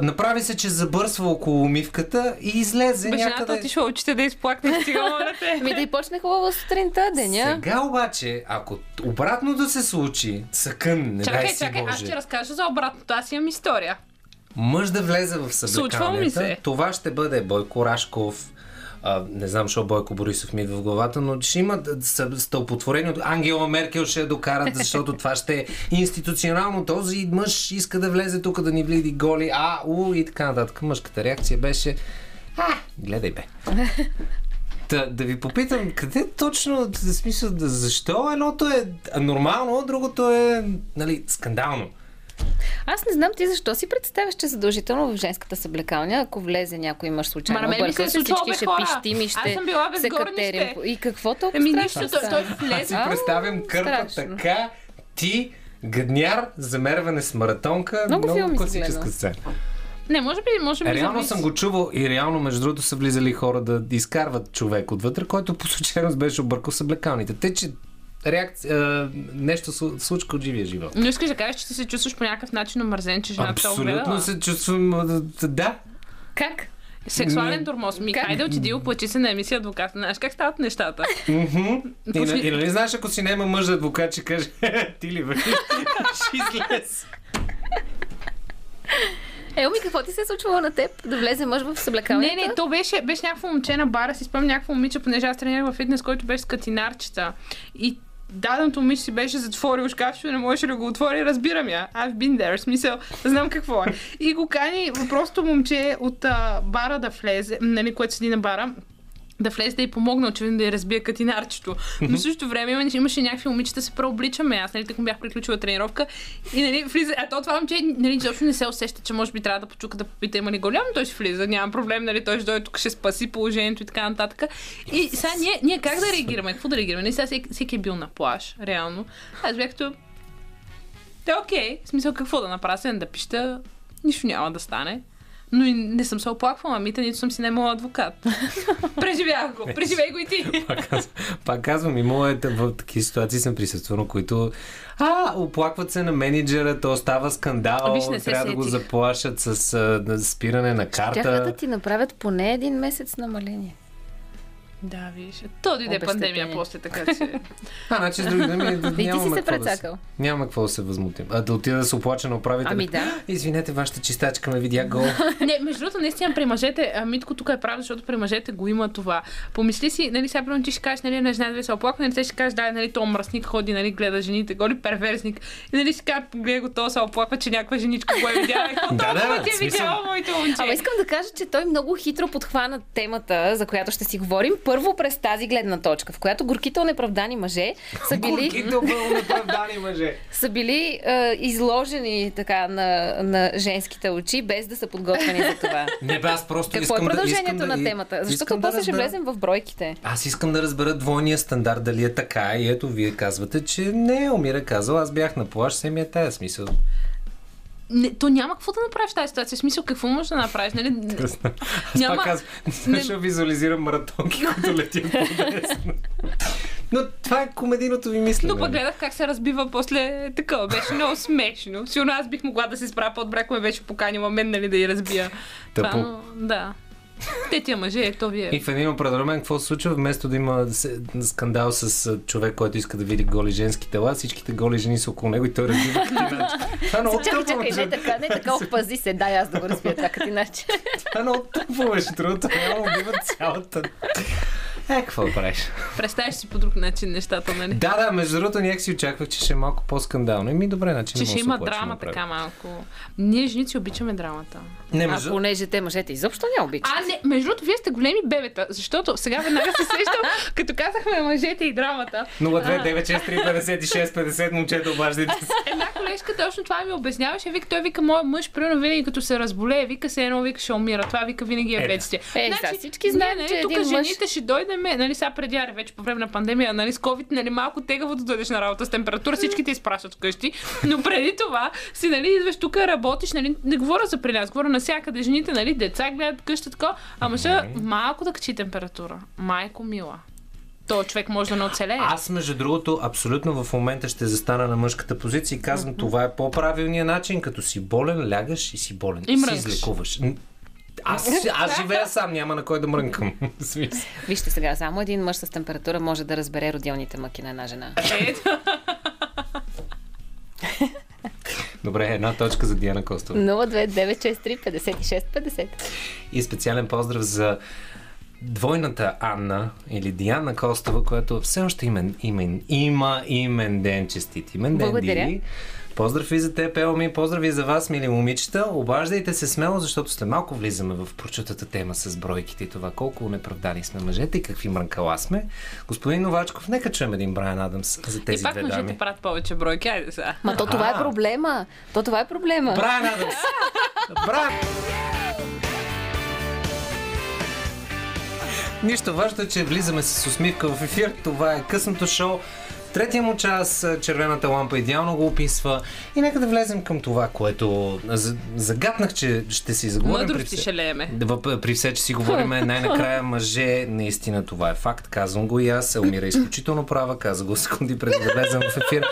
Направи се, че забърсва около умивката и излезе Бе, някъде... Отишла очите да изплакне те. Ми да и почне хубаво сутринта, деня. Сега обаче, ако обратно да се случи, съкън, не чакай, дай си чакай, Боже. аз ще разкажа за обратното. Аз имам история. Мъж да влезе в съблекалнята, това ще бъде Бойко Рашков, а, не знам, защо Бойко Борисов ми идва в главата, но ще имат стълпотворени от Ангела Меркел ще я докарат, защото това ще е институционално. Този мъж иска да влезе тук да ни влиди голи, а, у и така нататък. Мъжката реакция беше а, гледай бе. Да, да ви попитам, къде точно, в смисъл, защо едното е нормално, другото е, нали, скандално? Аз не знам ти защо си представяш, че задължително в женската съблекалня, ако влезе някой мъж случайно, Ма, ми се всички ще пищим и ще Аз съм била се катерим. И какво толкова Еми, страшно нищо, той, влезе. си представям кърпа така, ти, гадняр, замерване с маратонка, Много много, класическа сцена. Не, може би, може би. Реално зависи. съм го чувал и реално, между другото, са влизали хора да изкарват човек отвътре, който по случайност беше объркал съблекалните. Те, че реакция, нещо случка от живия живот. Но искаш да кажеш, че ти се чувстваш по някакъв начин омързен, че жената Абсолютно се чувствам, да. Как? Сексуален тормоз. Ми, как? хайде отиди, оплачи се на емисия адвокат. Знаеш как стават нещата? И, нали знаеш, ако си няма мъж адвокат, ще каже, ти ли бе? Ще излез. Елми, какво ти се е случвало на теб? Да влезе мъж в съблекалнята? Не, не, то беше, беше някакво момче на бара, си спомням някакво момиче, понеже аз тренирах в фитнес, който беше с катинарчета. И даденото момиче си беше затворил шкафчето, не можеше да го отвори, разбирам я. I've been there, смисъл, знам какво е. И го кани просто момче от а, бара да влезе, нали, което седи на бара, да влезе да й помогна, очевидно да я разбие катинарчето. Но в същото време имаше, имаше някакви момичета се преобличаме. Аз, нали, така бях приключила тренировка. И, нали, влиза, а то това момче, нали, изобщо не се усеща, че може би трябва да почука да попита има ли голям, той ще влиза, няма проблем, нали, той ще дойде тук, ще спаси положението и така нататък. И сега ние, ние как да реагираме? Какво да реагираме? Нали, сега всеки, всеки е бил на плаш, реално. Аз бях като... Те окей, в смисъл какво да направя, да пища, нищо няма да стане. Но и не съм се оплаквала, мита, нито съм си немала адвокат. Преживях го, преживей го и ти. пак, казвам, пак казвам, имало е в такива ситуации съм присъствал, които а, оплакват се на менеджера, то става скандал, Виж, трябва да го заплашат с а, спиране на карта. Щяха да ти направят поне един месец намаление. Да, виж. То дойде пандемия после, така че... а, значи с други думи, да, ти си се прецакал. Да няма какво да се възмутим. А да отида да се оплача на управителя. Ами да. Извинете, вашата чистачка ме видя гол. не, между другото, наистина при мъжете, а Митко тук е прав, защото при мъжете го има това. Помисли си, нали, сега примерно ти ще кажеш, нали, на жена да се оплаква, нали, ще кажеш, да, нали, то мръсник ходи, нали, гледа жените, голи перверсник. И нали си кажа, гледа го, то се оплаква, че някаква женичка го е видяла. да, да, ти е видяла моето момче. Ама искам да кажа, че той много хитро подхвана темата, за която ще си говорим. Първо през тази гледна точка, в която горките неправдани мъже са били... неправдани мъже. са били е, изложени така на, на женските очи, без да са подготвени за това. Не бе, аз просто Какво е искам е продължението да, на темата? Защото после да ще влезем в бройките. Аз искам да разбера двойния стандарт, дали е така и ето вие казвате, че не, Омира казал, аз бях на плаш, се ми е тая смисъл не, то няма какво да направиш в тази ситуация. В смисъл, какво можеш да направиш? Нали? Няма... пак аз не... ще визуализирам маратонки, които летят по Но това е комедийното ви мислене. Но пък гледах как се разбива после такова. Беше много смешно. Сигурно аз бих могла да се справя по-добре, ако ме беше поканила мен, нали, да я разбия. Тъпо. Това, но, да. Те тия мъже, ето вие. И в един определен какво се случва? Вместо да има скандал с човек, който иска да види голи женски тела, всичките голи жени са около него и той разбива. Това е много чакай, чакай, не така, не така, опази се, дай аз да го разбия това катиначе. Това е много тъпо, беше трудно. Няма убива цялата е, какво правиш? Представяш си по друг начин нещата, нали? Да, да, между другото някак си очаквах, че ще е малко по-скандално. И ми добре, значи Че ще има драма така малко. Ние женици обичаме драмата. Не, между... А понеже те мъжете изобщо не обичат. А, не, между другото, вие сте големи бебета, защото сега веднага се сещам, като казахме мъжете и драмата. 029635650 момчета обаждайте се. Една колежка точно това ми обясняваше. Вика, той вика, моят мъж, примерно винаги като се разболее, вика се едно, вика ще умира. Това вика винаги е бедствие. Е, значи, всички знаем, че тук жените ще дойдем, нали, сега преди аре, вече по време на пандемия, нали, с COVID, нали, малко тегаво да дойдеш на работа с температура, всички те изпращат вкъщи, но преди това си, нали, идваш тук, работиш, нали, не говоря за при нас, говоря навсякъде, жените, нали, деца гледат къща така, ама ще малко да качи температура. Майко мила то човек може да не оцелее. Аз, между другото, абсолютно в момента ще застана на мъжката позиция и казвам, mm-hmm. това е по-правилният начин. Като си болен, лягаш и си болен. И си излекуваш. Аз, аз живея сам, няма на кой да мрънкам. Вижте сега, само един мъж с температура може да разбере родилните мъки на една жена. Добре, една точка за Диана Костова. 02963 И специален поздрав за двойната Анна или Диана Костова, която все още има, има, има имен ден, честит имен ден. Благодаря. Ди. Поздрав и за теб, Елми, поздрав и за вас, мили момичета. Обаждайте се смело, защото след малко влизаме в прочутата тема с бройките и това колко неправдани сме мъжете и какви мрънкала сме. Господин Новачков, нека чуем един Брайан Адамс за тези и пак две мъжете дами. правят повече бройки, айде сега. Ма то това е проблема. То това е проблема. Брайан Адамс! Брайан! Нищо важно е, че влизаме с усмивка в ефир. Това е късното шоу Третия му час, червената лампа идеално го описва. И нека да влезем към това, което загаднах, че ще си заговорим. Мъдрости ще лееме. При все, че си говорим най-накрая мъже, наистина това е факт. Казвам го и аз. Умира изключително права. Каза го секунди преди да влезем в ефир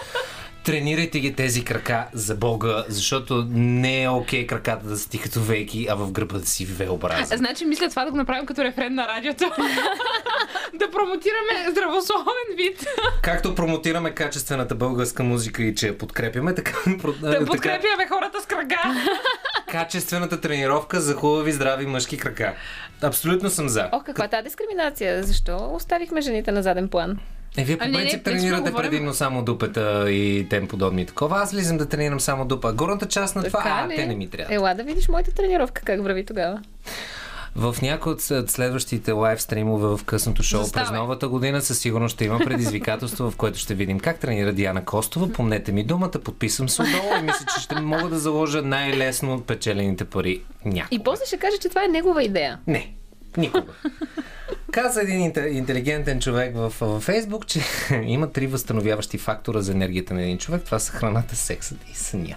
тренирайте ги тези крака за Бога, защото не е окей okay краката да са ти като вейки, а в гръба да си V-образен. Значи мисля това да го направим като рефрен на радиото. да промотираме здравословен вид. Както промотираме качествената българска музика и че я подкрепяме, така... Да подкрепяме хората с крака. Качествената тренировка за хубави, здрави мъжки крака. Абсолютно съм за. О, каква е тази дискриминация? Защо оставихме жените на заден план? Е, вие по принцип тренирате предимно само дупета и тем подобни такова. Аз влизам да тренирам само дупа. Горната част на това, а, те не ми трябва. Ела да видиш моята тренировка как върви тогава. В някои от следващите лайв стримове в късното шоу Заставай. през новата година със сигурност ще има предизвикателство, в което ще видим как тренира Диана Костова. Помнете ми думата, подписвам се отдолу и мисля, че ще мога да заложа най-лесно печелените пари някога. И после ще каже, че това е негова идея. Не, никога. Каза един интелигентен човек в, в Фейсбук, че има три възстановяващи фактора за енергията на един човек. Това са храната, сексът и съня.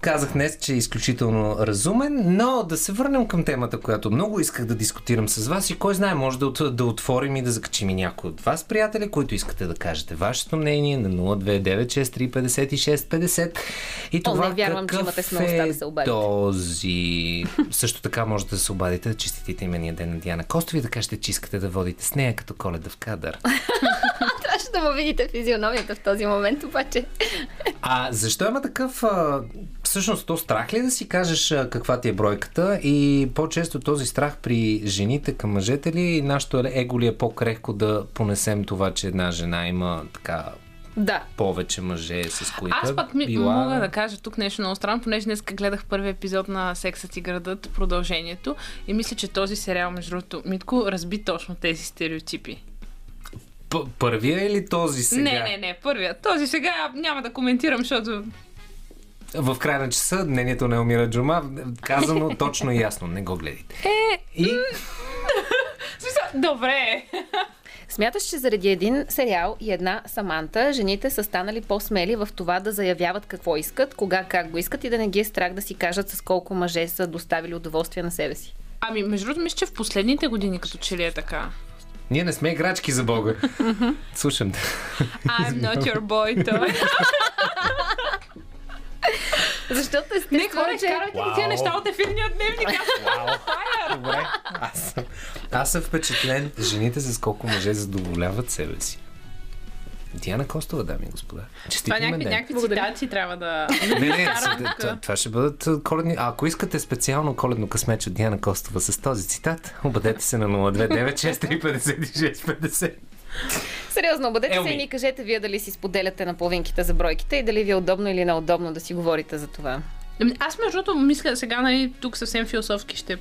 Казах днес, че е изключително разумен, но да се върнем към темата, която много исках да дискутирам с вас и кой знае, може да, да отворим и да закачим и някой от вас, приятели, които искате да кажете вашето мнение на 029635650 и това О, не вярвам, какъв че имате е да се обадите. този... Също така можете да се обадите да честитите имения ден на Диана Костов и да кажете, че искате да водите с нея като коледа в кадър. Трябваше да му видите физиономията в този момент, обаче. А защо има такъв всъщност то страх ли е да си кажеш каква ти е бройката и по-често този страх при жените към мъжете ли нашето его ли е по-крехко да понесем това, че една жена има така да. повече мъже, с които Аз пък ми, била... мога да кажа тук нещо много странно, понеже днес гледах първи епизод на Сексът и градът, продължението и мисля, че този сериал, между другото, Митко разби точно тези стереотипи. П- първия или този сега? Не, не, не, първия. Този сега няма да коментирам, защото в края на часа мнението на Елмира Джума, казано точно и ясно. Не го гледайте. Е, и... Добре. Смяташ, че заради един сериал и една Саманта, жените са станали по-смели в това да заявяват какво искат, кога, как го искат и да не ги е страх да си кажат с колко мъже са доставили удоволствие на себе си? Ами, между другото, мисля, че в последните години като че ли е така. Ние не сме играчки за Бога. Слушам те. I'm not your boy, той. Защото естествено, Не, хора, че... карайте тия неща от ефирния дневник. Добре. Аз съм, аз съм впечатлен. Жените с колко мъже задоволяват себе си. Диана Костова, дами и господа. това някакви, някакви цитати трябва да... Не, не, това, това ще бъдат коледни... А ако искате специално коледно късмеч от Диана Костова с този цитат, обадете се на 029635650. Сериозно, обадете Елми. се и ни кажете вие дали си споделяте на половинките за бройките и дали ви е удобно или неудобно да си говорите за това. Ами, аз между другото мисля сега, нали, тук съвсем философски ще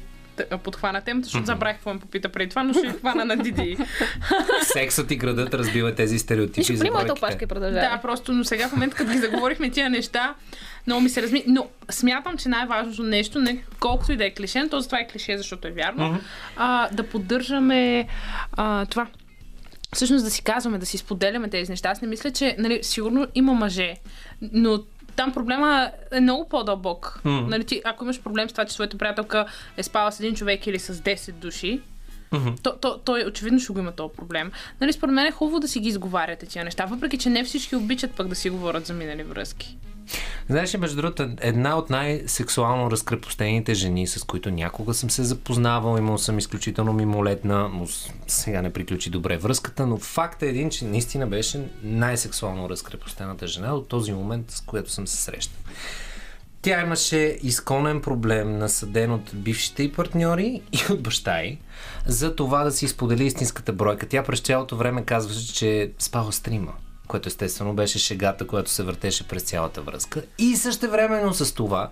подхвана темата, защото забравих какво ме попита преди това, но ще хвана на Диди. Сексът и градът разбива тези стереотипи Нищо, за моята опашка продължава. Да, просто, но сега в момента, като ги заговорихме тия неща, много ми се разми. Но смятам, че най-важното нещо, не колкото и да е клише, то това е клише, защото е вярно, mm-hmm. а, да поддържаме а, това всъщност да си казваме, да си споделяме тези неща. Аз не мисля, че нали, сигурно има мъже, но там проблема е много по-дълбок. Mm. Нали, ти, ако имаш проблем с това, че своята приятелка е спала с един човек или с 10 души, Mm-hmm. То, то, той очевидно ще го има този проблем. Нали, според мен е хубаво да си ги изговаряте тия неща, въпреки че не всички обичат пък да си говорят за минали връзки. Знаеш, между другото, една от най-сексуално разкрепостените жени, с които някога съм се запознавал, имал съм изключително мимолетна, но сега не приключи добре връзката, но факт е един, че наистина беше най-сексуално разкрепостената жена от този момент, с която съм се срещал. Тя имаше изконен проблем, насъден от бившите и партньори и от баща й, за това да си сподели истинската бройка. Тя през цялото време казваше, че спава стрима което естествено беше шегата, която се въртеше през цялата връзка. И също времено с това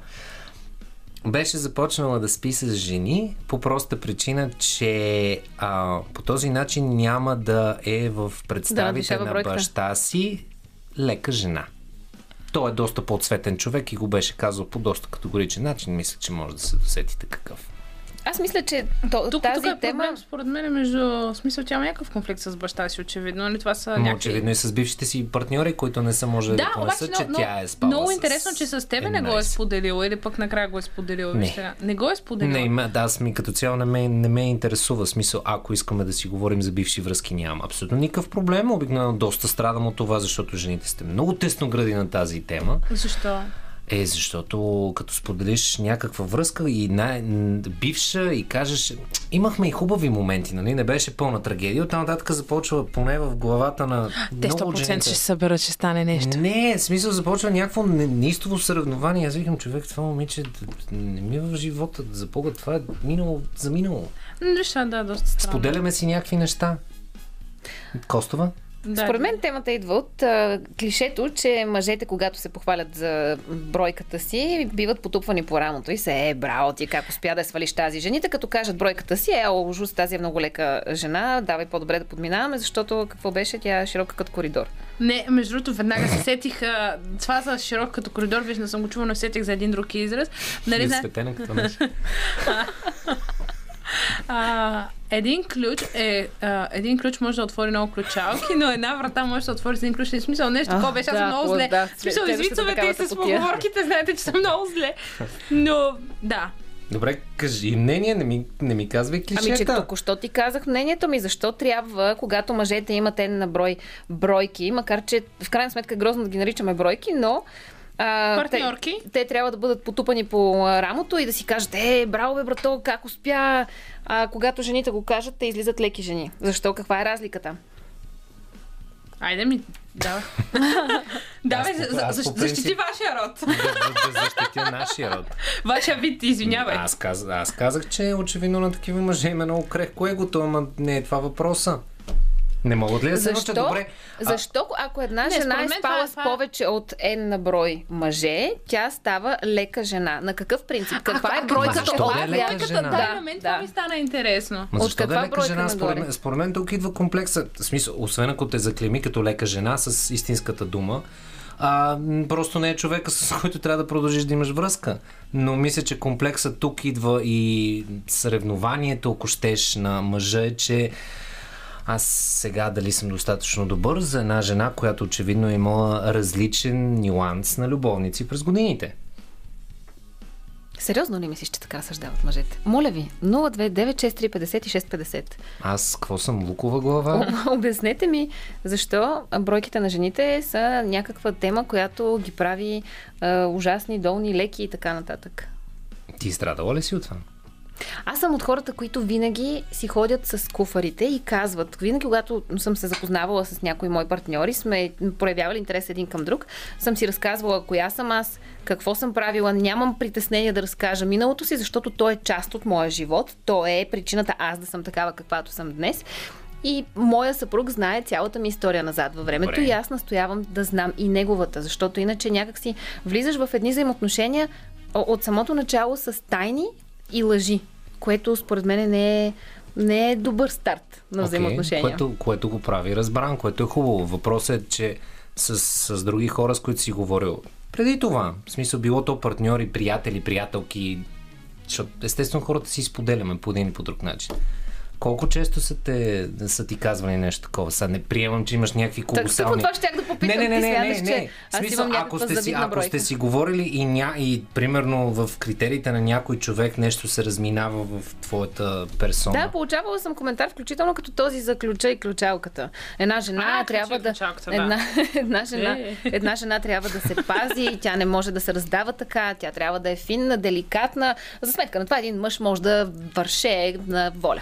беше започнала да спи с жени по проста причина, че а, по този начин няма да е в представите да, на баща си лека жена. Той е доста по-цветен човек и го беше казал по доста категоричен начин. Мисля, че може да се досетите какъв. Аз мисля, че то, тук, тази тук е тема... проблем, според мен, между... смисъл, тя има някакъв конфликт с баща си, очевидно. Нали? Това са някакви... Очевидно и с бившите си партньори, които не са може да, да понесат, че но, тя е спала Много с... интересно, че с тебе не го е споделила или пък накрая го е споделила. Не. Вижте, не го е споделила. Не, да, аз ми като цяло не ме, не ме интересува. Смисъл, ако искаме да си говорим за бивши връзки, нямам абсолютно никакъв проблем. Обикновено доста страдам от това, защото жените сте много тесно гради на тази тема. Защо? Е, защото като споделиш някаква връзка и най- бивша и кажеш, имахме и хубави моменти, нали? Не беше пълна трагедия. Оттам нататък започва поне в главата на Те 100% жените... ще се съберат, ще стане нещо. Не, в смисъл започва някакво неистово съревнование. Аз викам, човек, това момиче не ми е в живота. За Бога, това е минало за минало. Неща, да, доста странно. Споделяме си някакви неща. Костова? Да. Според мен темата идва от а, клишето, че мъжете, когато се похвалят за бройката си, биват потупвани по рамото и се е, браво ти, как успя да свалиш тази. Жените, като кажат бройката си, е, ужас, тази е много лека жена, давай по-добре да подминаваме, защото какво беше, тя е широка като коридор. Не, между другото, веднага се сетих а, това за широк като коридор, виж, не съм го чувала, но сетих за един друг израз. Нали, не светена като нещо. А, един ключ е. А, един ключ може да отвори много ключалки, но една врата може да отвори с един ключ. В смисъл нещо такова беше, аз съм много зле. Да, в смисъл, извицовете и с поговорките, знаете, че съм много зле. Но, да. Добре, кажи мнение, не ми, не ми казвай клишета. Ами, че току-що ти казах мнението ми, защо трябва, когато мъжете имат една на брой бройки, макар че в крайна сметка е грозно да ги наричаме бройки, но а, Партньорки. Те, те трябва да бъдат потупани по рамото и да си кажат, е, браво бе, брато, как успя. А когато жените го кажат, те излизат леки жени. Защо? Каква е разликата? Айде ми, да. да, бе, за, за, за, защити вашия род. да, да защитя нашия род. Вашия вид, извинявай. Аз, каз, аз казах, че очевидно на такива мъже има много крехко егото, ама не е това въпроса. Не могат ли да се Защо? добре? Защо, ако една не, жена е спала това, с повече от N на брой мъже, тя става лека жена? На какъв принцип? Каква а, е бройката? Да е лека жена? Да, на мен това ми стана интересно. Ма защо от каква да е лека жена? Според мен, според мен тук идва комплекса. В смисъл, освен ако те заклеми като лека жена с истинската дума, а, просто не е човека, с който трябва да продължиш да имаш връзка. Но мисля, че комплексът тук идва и съревнованието, ако щеш, на мъжа е, че аз сега дали съм достатъчно добър за една жена, която очевидно е имала различен нюанс на любовници през годините. Сериозно ли мислиш, че така съждават мъжете? Моля ви, 029635650. Аз какво съм, лукова глава? О, обяснете ми, защо бройките на жените са някаква тема, която ги прави е, ужасни, долни, леки и така нататък. Ти страдала ли си от това? Аз съм от хората, които винаги си ходят с куфарите и казват, винаги когато съм се запознавала с някои мои партньори, сме проявявали интерес един към друг, съм си разказвала коя съм аз, какво съм правила, нямам притеснение да разкажа миналото си, защото то е част от моя живот, то е причината аз да съм такава, каквато съм днес. И моя съпруг знае цялата ми история назад във времето Добре. и аз настоявам да знам и неговата, защото иначе някак си влизаш в едни взаимоотношения от самото начало с тайни, и лъжи, което според мен не е, не е добър старт на okay, взаимоотношения. Което, което го прави разбран, което е хубаво. Въпросът е, че с, с други хора, с които си говорил преди това, в смисъл било то партньори, приятели, приятелки, защото естествено хората си споделяме по един и по друг начин. Колко често са, те, са ти казвали нещо такова? Сега не приемам, че имаш някакви колосални... Так, това ще да попитам. Не, не, не, не, не, не. Аз смисъл, имам ако сте, си, ако сте си говорили и, ня, и примерно в критериите на някой човек нещо се разминава в твоята персона. Да, получавала съм коментар, включително като този за ключа и ключалката. Една жена а, трябва да... Една, една, жена, е. една жена трябва да се пази, тя не може да се раздава така, тя трябва да е финна, деликатна. За сметка на това един мъж може да върше на воля.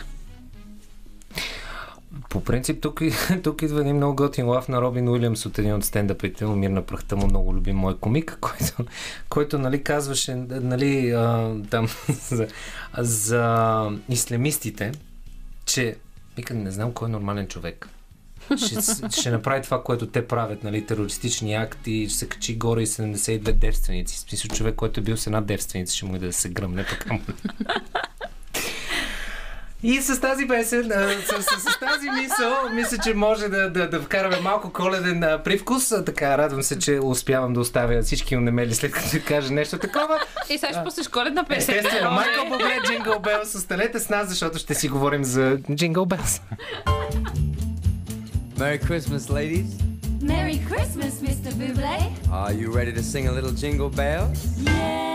По принцип, тук, тук идва един много готин лав на Робин Уилямс от един от стендъпите Мир на прахта му, много любим мой комик, който, който нали, казваше нали, а, там, за, за ислямистите, че вика, не знам кой е нормален човек. Ще, ще направи това, което те правят, нали, терористични акти, ще се качи горе и 72 девственици. Смисъл човек, който е бил с една девственица, ще му да се гръмне пък. И с тази песен, с, с, с тази мисъл, мисля, че може да, да, да вкараме малко коледен а, привкус. А, така, радвам се, че успявам да оставя всички унемели след като кажа нещо такова. И сега ще пуснеш коледна песен. Естествено, Майкъл Богле, Джингъл Белс, останете с нас, защото ще си говорим за Джингъл Белс. Merry Christmas, ladies. Merry Christmas, Mr. Buble. Are you ready to sing a little jingle bells? Yes.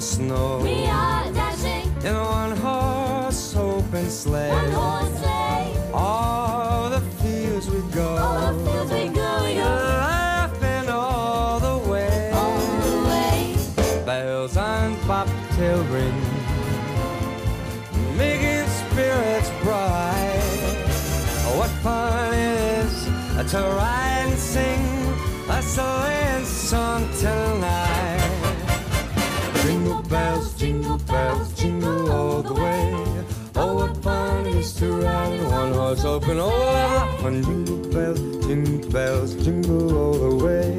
the snow We are dashing in a one horse open sleigh. one horse sleigh. All the fields we go. All the fields we go, we go Laughing all the way. all the way. Bells on bobtail ring. Making spirits bright. What fun it is to horse open. Oh, what fun! Jingle bells, jingle bells, jingle all the way.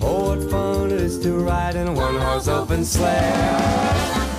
Oh, what fun it is to ride in a one horse open sleigh.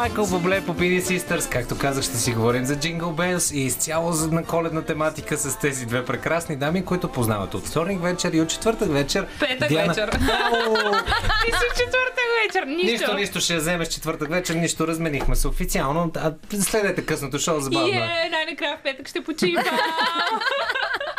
Майкъл Бобле по PD Sisters, както казах, ще си говорим за Jingle Bells и изцяло на коледна тематика с тези две прекрасни дами, които познават от вторник вечер и от четвъртък вечер. Петък вечер. Ау! И си четвъртък вечер. Нищо. Нищо, нищо ще вземеш четвъртък вечер, нищо разменихме се официално. А, следете късното шоу, забавно. е. Е, най-накрая в петък ще почивам.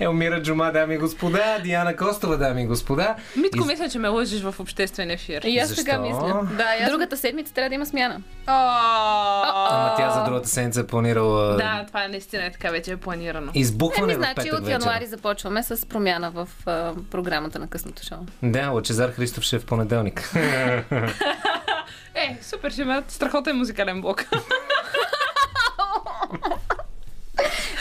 Елмира Джума, дами и господа, Диана Костова, дами и господа. Митко, И- мисля, че ме лъжиш в обществен ефир. И аз Защо? мисля. Да, аз- Другата седмица трябва да има смяна. Ама тя за другата седмица е планирала Да, това е наистина е така вече е планирано. избухване Еми, в значи петък от януари започваме с промяна в а, програмата на късното шоу. Да, Лачезар Христов ще е в понеделник. Е, супер, ще имат страхотен музикален блок.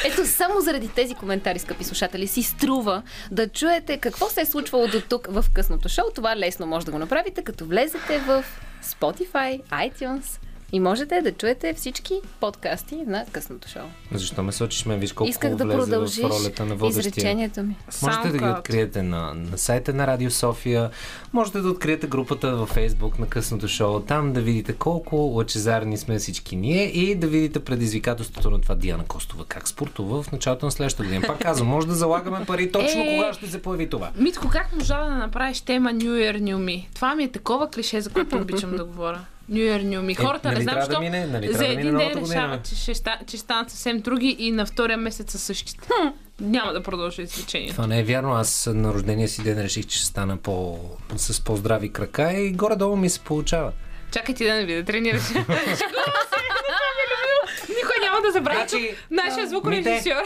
Ето, само заради тези коментари, скъпи слушатели, си струва да чуете какво се е случвало до тук в късното шоу. Това лесно може да го направите, като влезете в Spotify, iTunes и можете да чуете всички подкасти на късното шоу. Защо ме сочиш? Виж колко Исках да влезе продължиш в ролята на водещия. изречението ми. Можете да ги SoundCloud. откриете на, на сайта на Радио София, можете да откриете групата във Фейсбук на късното шоу, там да видите колко лъчезарни сме всички ние и да видите предизвикателството на това Диана Костова, как спортува в началото на следващата година. Пак казвам, може да залагаме пари точно Е. кога ще се появи това. Митко, как можа да направиш тема New Year, New Me? Това ми е такова клише, за което обичам да говоря. New Me. Е, Хората нали не знам, да защо мине- нали за да един ден решават, че ще, че станат съвсем други и на втория месец са същите. Няма да продължа изречението. Това не е вярно. Аз на рождения си ден реших, че ще стана по, с по-здрави крака и горе-долу ми се получава. Чакай ти да не ви да тренираш. Ми е. Никой няма да забрави. Значи, Нашия звукорежисьор.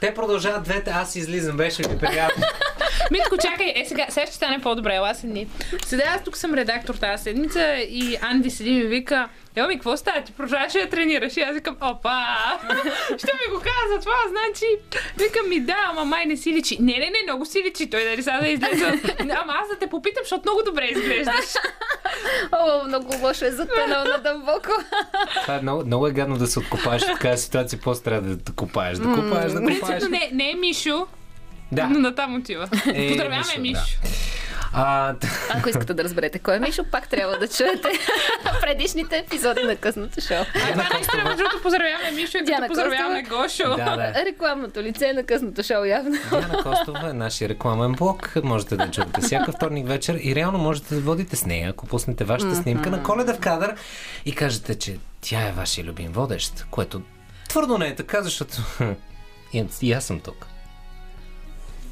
Те продължават двете, аз излизам, беше ми приятно. Митко, чакай, е сега, сега ще стане по-добре, ела седни. Сега аз тук съм редактор тази седмица и Анди седи ми вика, Ела ми, какво става? Ти продължаваш да тренираш? И аз викам, опа! Ще ми го каза това, значи. Викам ми, да, ама май не си личи. Не, не, не, много си личи. Той дали сега да излезе. Ама аз да те попитам, защото много добре изглеждаш. О, много лошо е затънал на дълбоко. Това е много, много е гадно да се откопаеш в такава ситуация, после трябва да, да копаеш, да копаеш, да копаеш. Принципно не, не е Мишо, Да. но натам отива. Е, Поздравяваме Мишо, Мишо. А, Ако искате да разберете кой е Мишо, пак трябва да чуете предишните епизоди на късното шоу. А това наистина, между другото, поздравяваме Мишо и Диана поздравяваме Гошо. да, да. Рекламното лице на късното шоу явно. Диана Костова е нашия рекламен блог. Можете да чувате всяка вторник вечер и реално можете да водите с нея, ако пуснете вашата снимка на коледа в кадър и кажете, че тя е вашия любим водещ, което твърдо не е така, защото и, и аз съм тук.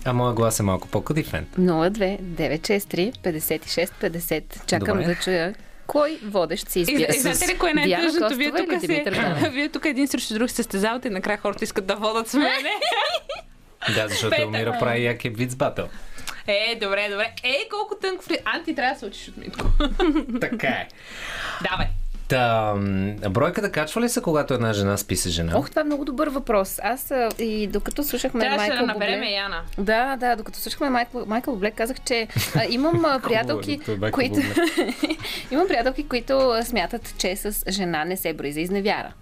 А моя глас е малко по-кадифен. 02 963 56 50. Чакам Добре. да чуя кой водещ си И, избира. и знаете ли кое е най-тъжното? Вие тук, се, вие тук един срещу друг се състезавате и накрая хората искат да водят с мене. Да, защото. Елмира прави якия вид с батъл. Е, добре, добре. Е, колко тънко фри... Анти, трябва да се учиш от Митко. Така е. Давай. Та, бройката качва ли се, когато една жена спи с жена? Ох, това е много добър въпрос. Аз и докато слушахме Трябваше да Майкъл наберем Бубле... Яна. Да, да, докато слушахме Майкъл, Майкъл Бубле, казах, че а, имам приятелки, е Майкъл които... Имам приятелки, които смятат, че с жена не се брои за изневяра.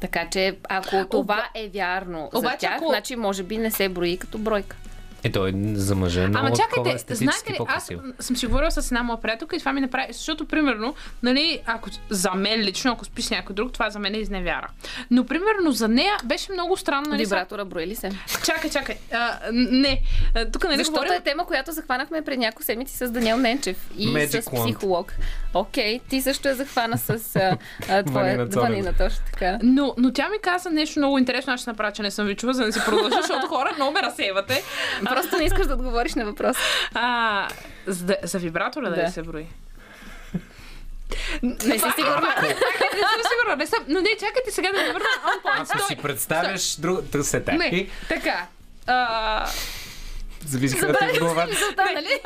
Така че, ако това е вярно за Обаче, тях, ако- значи може би не се брои като бройка. Е, той за мъже е много Ама чакайте, знаете ли, аз съм си говорила с една моя приятелка и това ми направи, защото примерно, нали, ако за мен лично, ако спи с някой друг, това за мен е изневяра. Но примерно за нея беше много странно, нали, Вибратора брои ли се? Чакай, чакай. А, не. А, Тук нали Защото говорим... е тема, която захванахме пред няколко седмици с Даниел Ненчев и Magic с психолог. Окей, ти също я захвана с а, а, твоя Ванина точно така. Но, но тя ми каза нещо много интересно, аз ще направя, че не съм ви чула, за да си продължа, защото хора много ме разсейвате. Просто не искаш да отговориш на въпроса. А, за, за вибратора да. Да. се брои? Не си сигурна. Не съм сигурна, не съм. Но не, чакайте сега да не върна. Ако си представяш друг... Тъй се Не, таки. така. А, Зависи където е в главата. Нали?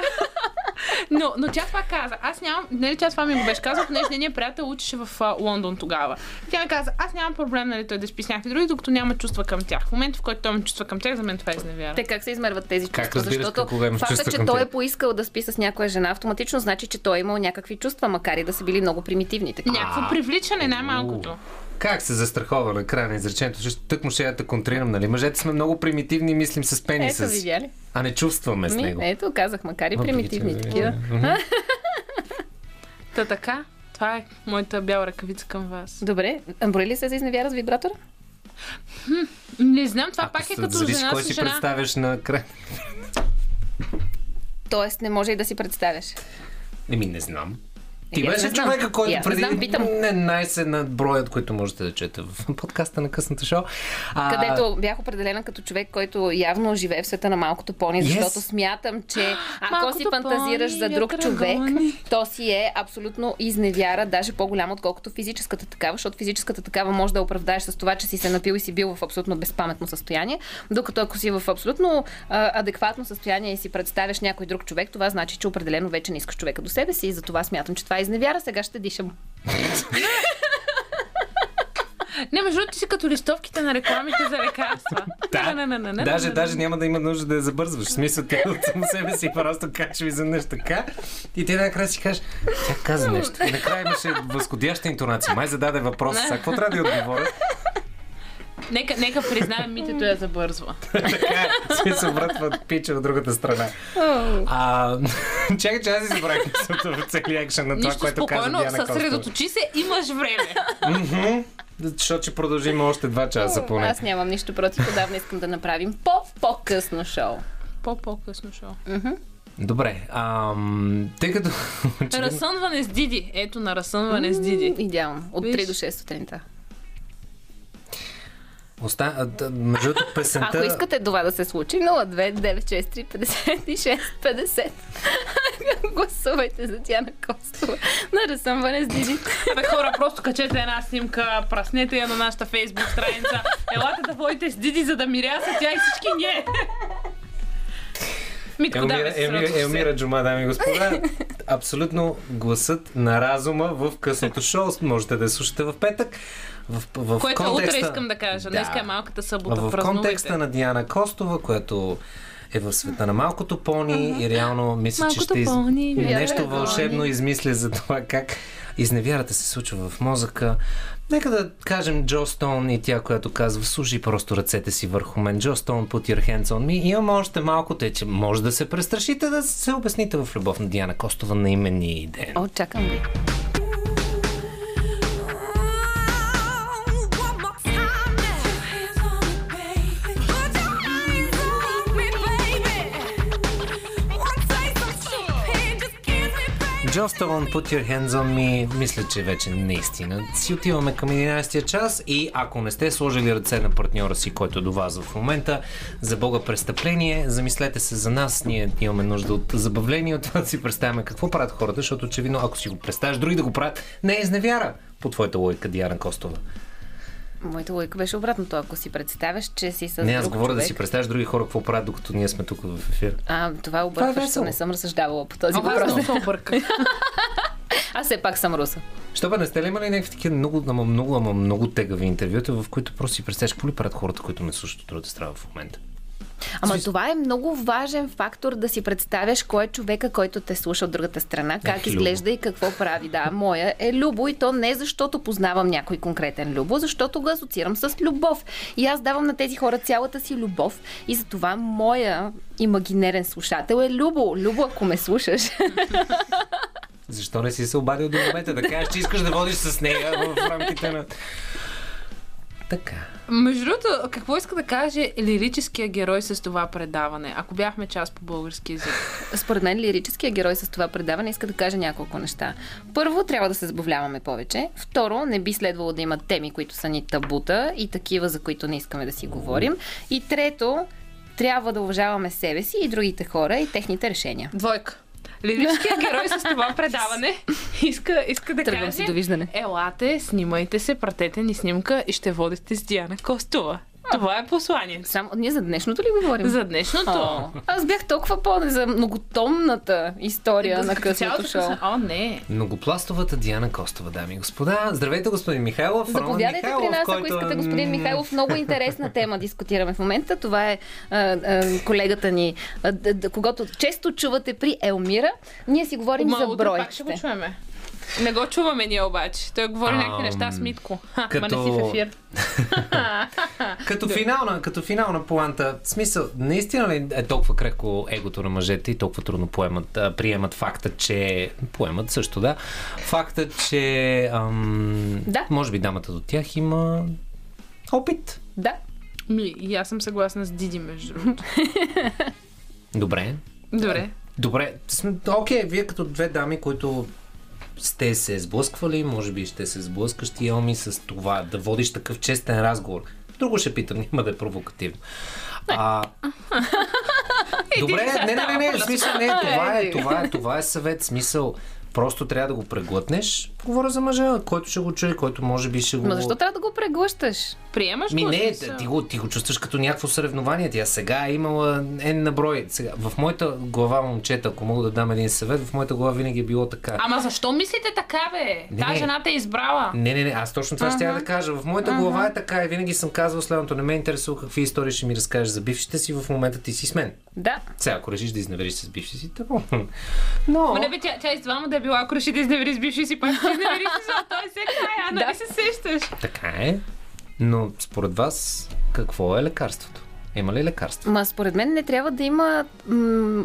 но, но тя това каза. Аз нямам. Нали, тя това ми го беше казала, понеже нейният приятел учеше в а, Лондон тогава. Тя ми каза, аз нямам проблем, нали, той да спи с някакви други, докато няма чувства към тях. В момента, в който той има чувства към тях, за мен това е изневяра. Те как се измерват тези Как чувства? разбираш Защото факта, че към той е поискал да спи с някоя жена, автоматично значи, че той е имал някакви чувства, макар и да са били много примитивни. Някакво привличане, най-малкото. Как се застрахова на края на изречението? Ще тък му ще я те контрирам, нали? Мъжете сме много примитивни и мислим с пенис. Ето, видя ли? А не чувстваме с Ми, него. ето, казах, макар и примитивни такива. Та така, това е моята бяла ръкавица към вас. Добре, а брои ли се за изневяра с вибратора? Не знам, това Ако пак е като зависи жена кой си жена. представяш на край. Тоест не може и да си представяш. Еми, не знам. Ти аз беше човека, който не преди знам, питам. не най-се на броят, който можете да чуете в подкаста на късното шоу. А, където бях определена като човек, който явно живее в света на малкото пони, Yes. защото смятам, че ако Малкото си фантазираш пони, за друг човек, то си е абсолютно изневяра, даже по-голяма, отколкото физическата такава, защото физическата такава може да оправдаеш с това, че си се напил и си бил в абсолютно безпаметно състояние, докато ако си в абсолютно а, адекватно състояние и си представяш някой друг човек, това значи, че определено вече не искаш човека до себе си и затова смятам, че това е изневяра. Сега ще дишам. Не, между другото си като листовките на рекламите за лекарства. Да, Не, не, не, не, не, даже, не, не. даже няма да има нужда да я забързваш. В смисъл, тя от само себе си просто качва изведнъж така. И ти накрая си кажеш, тя каза нещо. И накрая имаше възходяща интонация. Май зададе въпрос. Сега какво трябва да я отговоря? Нека, нека признаем, митето я забързва. така си се врътва пича от другата страна. А, чакай, че аз си забравих мисълта в целия екшен на това, Нищо което каза Диана Костова. съсредоточи се, имаш време. Защото ще продължим още два часа поне. Аз нямам нищо против, отдавна искам да направим по-по-късно шоу. По-по-късно шоу. Добре, ам, тъй като... Разсънване с Диди. Ето на разсънване с Диди. Идеално. От Виж. 3 до 6 сутринта. Оста... Между другото, песента... Ако искате това да се случи, 02 963 56 50. Гласувайте за Диана Костова на разсъмване с Диди. Абе хора, просто качете една снимка, праснете я на нашата фейсбук страница. Елате да водите с Диди, за да миряса тя и всички ние. Митко, Елмира, Елмира, Елмира Джума, дами и господа. Абсолютно гласът на разума в късното шоу. Можете да я слушате в петък. В, в Което контекста... утре искам да кажа. Днеска е малката събота. В Празнувайте. контекста на Диана Костова, която е в света на малкото пони и реално мисля, че Малкото ще из... пони, нещо вълшебно пони. измисля за това как изневярата се случва в мозъка. Нека да кажем Джо Стоун и тя, която казва, служи просто ръцете си върху мен. Джо Стоун, put your hands on me. Имам още малко, те, че може да се престрашите да се обясните в любов на Диана Костова на именния ден. О, чакам ви. Just Stoun, Put Your Hands on Me, мисля, че вече наистина си отиваме към 11-я час и ако не сте сложили ръце на партньора си, който е до вас в момента, за Бога престъпление, замислете се за нас, ние имаме нужда от забавление, от това да си представяме какво правят хората, защото очевидно, ако си го представиш, други да го правят, не е изневяра по твоята логика, Диана Костова. Моята логика беше обратното. Ако си представяш, че си с не, аз говоря човек... да си представяш други хора какво правят, докато ние сме тук в ефир. А, това е е объркващо. весело. не съм разсъждавала по този аз въпрос. не се обърках. Аз все пак съм руса. Що бе, не сте ли имали някакви такива много, ама много, ама много тегави интервюта, в които просто си представяш какво ли правят хората, които не слушат от другата страна в момента? Ама това е много важен фактор да си представяш кой е човека, който те слуша от другата страна, как Любо. изглежда и какво прави. Да, моя е Любо и то не защото познавам някой конкретен Любо, защото го асоциирам с любов. И аз давам на тези хора цялата си любов и затова моя имагинерен слушател е Любо. Любо, ако ме слушаш. Защо не си се обадил до момента да кажеш, че искаш да водиш с нея в рамките на... Така. Между другото, какво иска да каже лирическия герой с това предаване, ако бяхме част по български язик? Според мен лирическият герой с това предаване иска да каже няколко неща. Първо, трябва да се забавляваме повече. Второ, не би следвало да има теми, които са ни табута и такива, за които не искаме да си говорим. И трето, трябва да уважаваме себе си и другите хора и техните решения. Двойка. Лирическият герой с това предаване иска, иска да Тръгвам каже довиждане. Елате, снимайте се, пратете ни снимка и ще водите с Диана Костова. Това е посланието. Само, ние за днешното ли говорим? За днешното. О, аз бях толкова по за многотомната история на късното шоу. О, не. Многопластовата Диана Костова, дами и господа. Здравейте, господин Михайлов. Заповядайте Михайлов, при нас, ако който... искате, господин Михайлов. Много интересна тема дискутираме в момента. Това е а, а, колегата ни, а, д- д- когато често чувате при Елмира. Ние си говорим Ма, за утре пак ще го бройките. Не го чуваме ние обаче. Той говори някакви неща с Митко. Ха, като- не си в ефир. Като финална, като финална планта, смисъл, наистина ли е толкова крехко егото на мъжете и толкова трудно поемат, а, приемат факта, че... Поемат също, да. Факта, че... Ам, Да. Може би дамата до тях има опит. Да. Ми, и аз съм съгласна с Диди, между другото. Добре. Добре. Добре. Окей, вие като две дами, които сте се сблъсквали, може би ще се сблъскаш Елми с това да водиш такъв честен разговор. Друго ще питам, няма да е провокативно. А, добре, не, не, не, не, в смисъл, не, това е, това е, това е съвет, смисъл. Просто трябва да го преглътнеш. Говоря за мъжа, който ще го чуе, който може би ще го... Но защо трябва да го преглъщаш? Приемаш Ми го? не, смисъл? ти го, ти го чувстваш като някакво съревнование. Тя сега е имала N на брой. Сега, в моята глава, момчета, ако мога да дам един съвет, в моята глава винаги е било така. Ама защо мислите така, бе? Не, Та не. жена те е избрала. Не, не, не, аз точно това ще да кажа. В моята глава е така и винаги съм казвал следното. Не ме интересува какви истории ще ми разкажеш за бившите си, в момента ти си с мен. Да. Сега, ако решиш да изневериш с бивши си, тъпо. Но... Ма не бе, тя, тя и с двама да е била, ако реши да изневери с бивши си, пак ще изневери с той се края, а нали се сещаш? Така е. Но според вас, какво е лекарството? Има ли лекарство? Ма според мен не трябва да има м-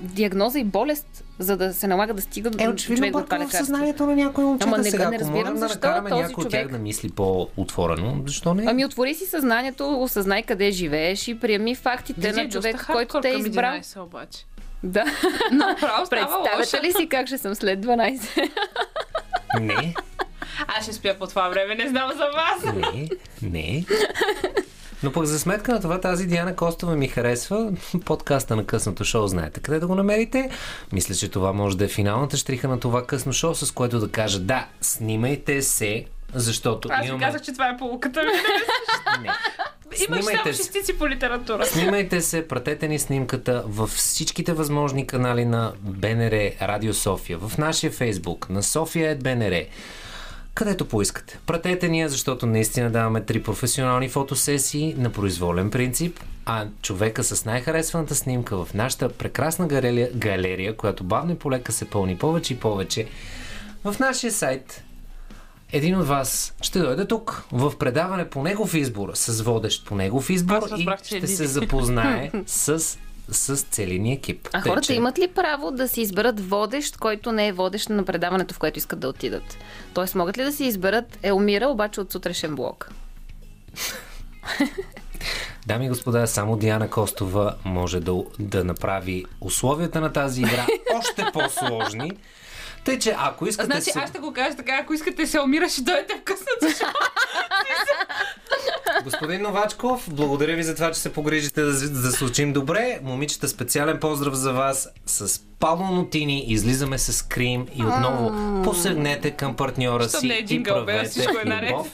диагноза и болест, за да се налага да стига до Е, очевидно човек до това в съзнанието на някои момчета Ама не- сега. не разбирам можем да защо накараме този някой от тях човек- да мисли по-отворено, защо не? Ами отвори си съзнанието, осъзнай къде живееш и приеми фактите Диди на човек, който те е избрал. 11 обаче. Да. Направо става лошо. Представяте ли си как ще съм след 12? Не, Аз ще спя по това време, не знам за вас. не, не. Но пък за сметка на това тази Диана Костова ми харесва. Подкаста на късното шоу знаете къде да го намерите. Мисля, че това може да е финалната штриха на това късно шоу, с което да кажа да, снимайте се, защото Аз ви имаме... казах, че това е полуката ми. Не. Имаш Снимайте шестици по литература. Снимайте се, пратете ни снимката във всичките възможни канали на БНР Радио София, в нашия фейсбук, на София БНР, където поискате. Пратете ни защото наистина даваме три професионални фотосесии на произволен принцип, а човека с най-харесваната снимка в нашата прекрасна галерия, галерия която бавно и полека се пълни повече и повече, в нашия сайт един от вас ще дойде тук в предаване по негов избор с водещ по негов избор Аз и разбрах, е ще се запознае с, с целия ни екип. А Тъй, хората че- имат ли право да си изберат водещ, който не е водещ на предаването, в което искат да отидат? Тоест, могат ли да си изберат Елмира, обаче от сутрешен блок? Дами и господа, само Диана Костова може да, да направи условията на тази игра още по-сложни. Тъй, че ако искате Значи, аз ще го кажа така, ако искате се умираш и дойдете в късната шоу. Господин Новачков, благодаря ви за това, че се погрижите да, да се учим добре. Момичета, специален поздрав за вас. С Павло Нотини излизаме с Крим и отново посегнете към партньора си е и правете е любов.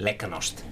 Лека нощ!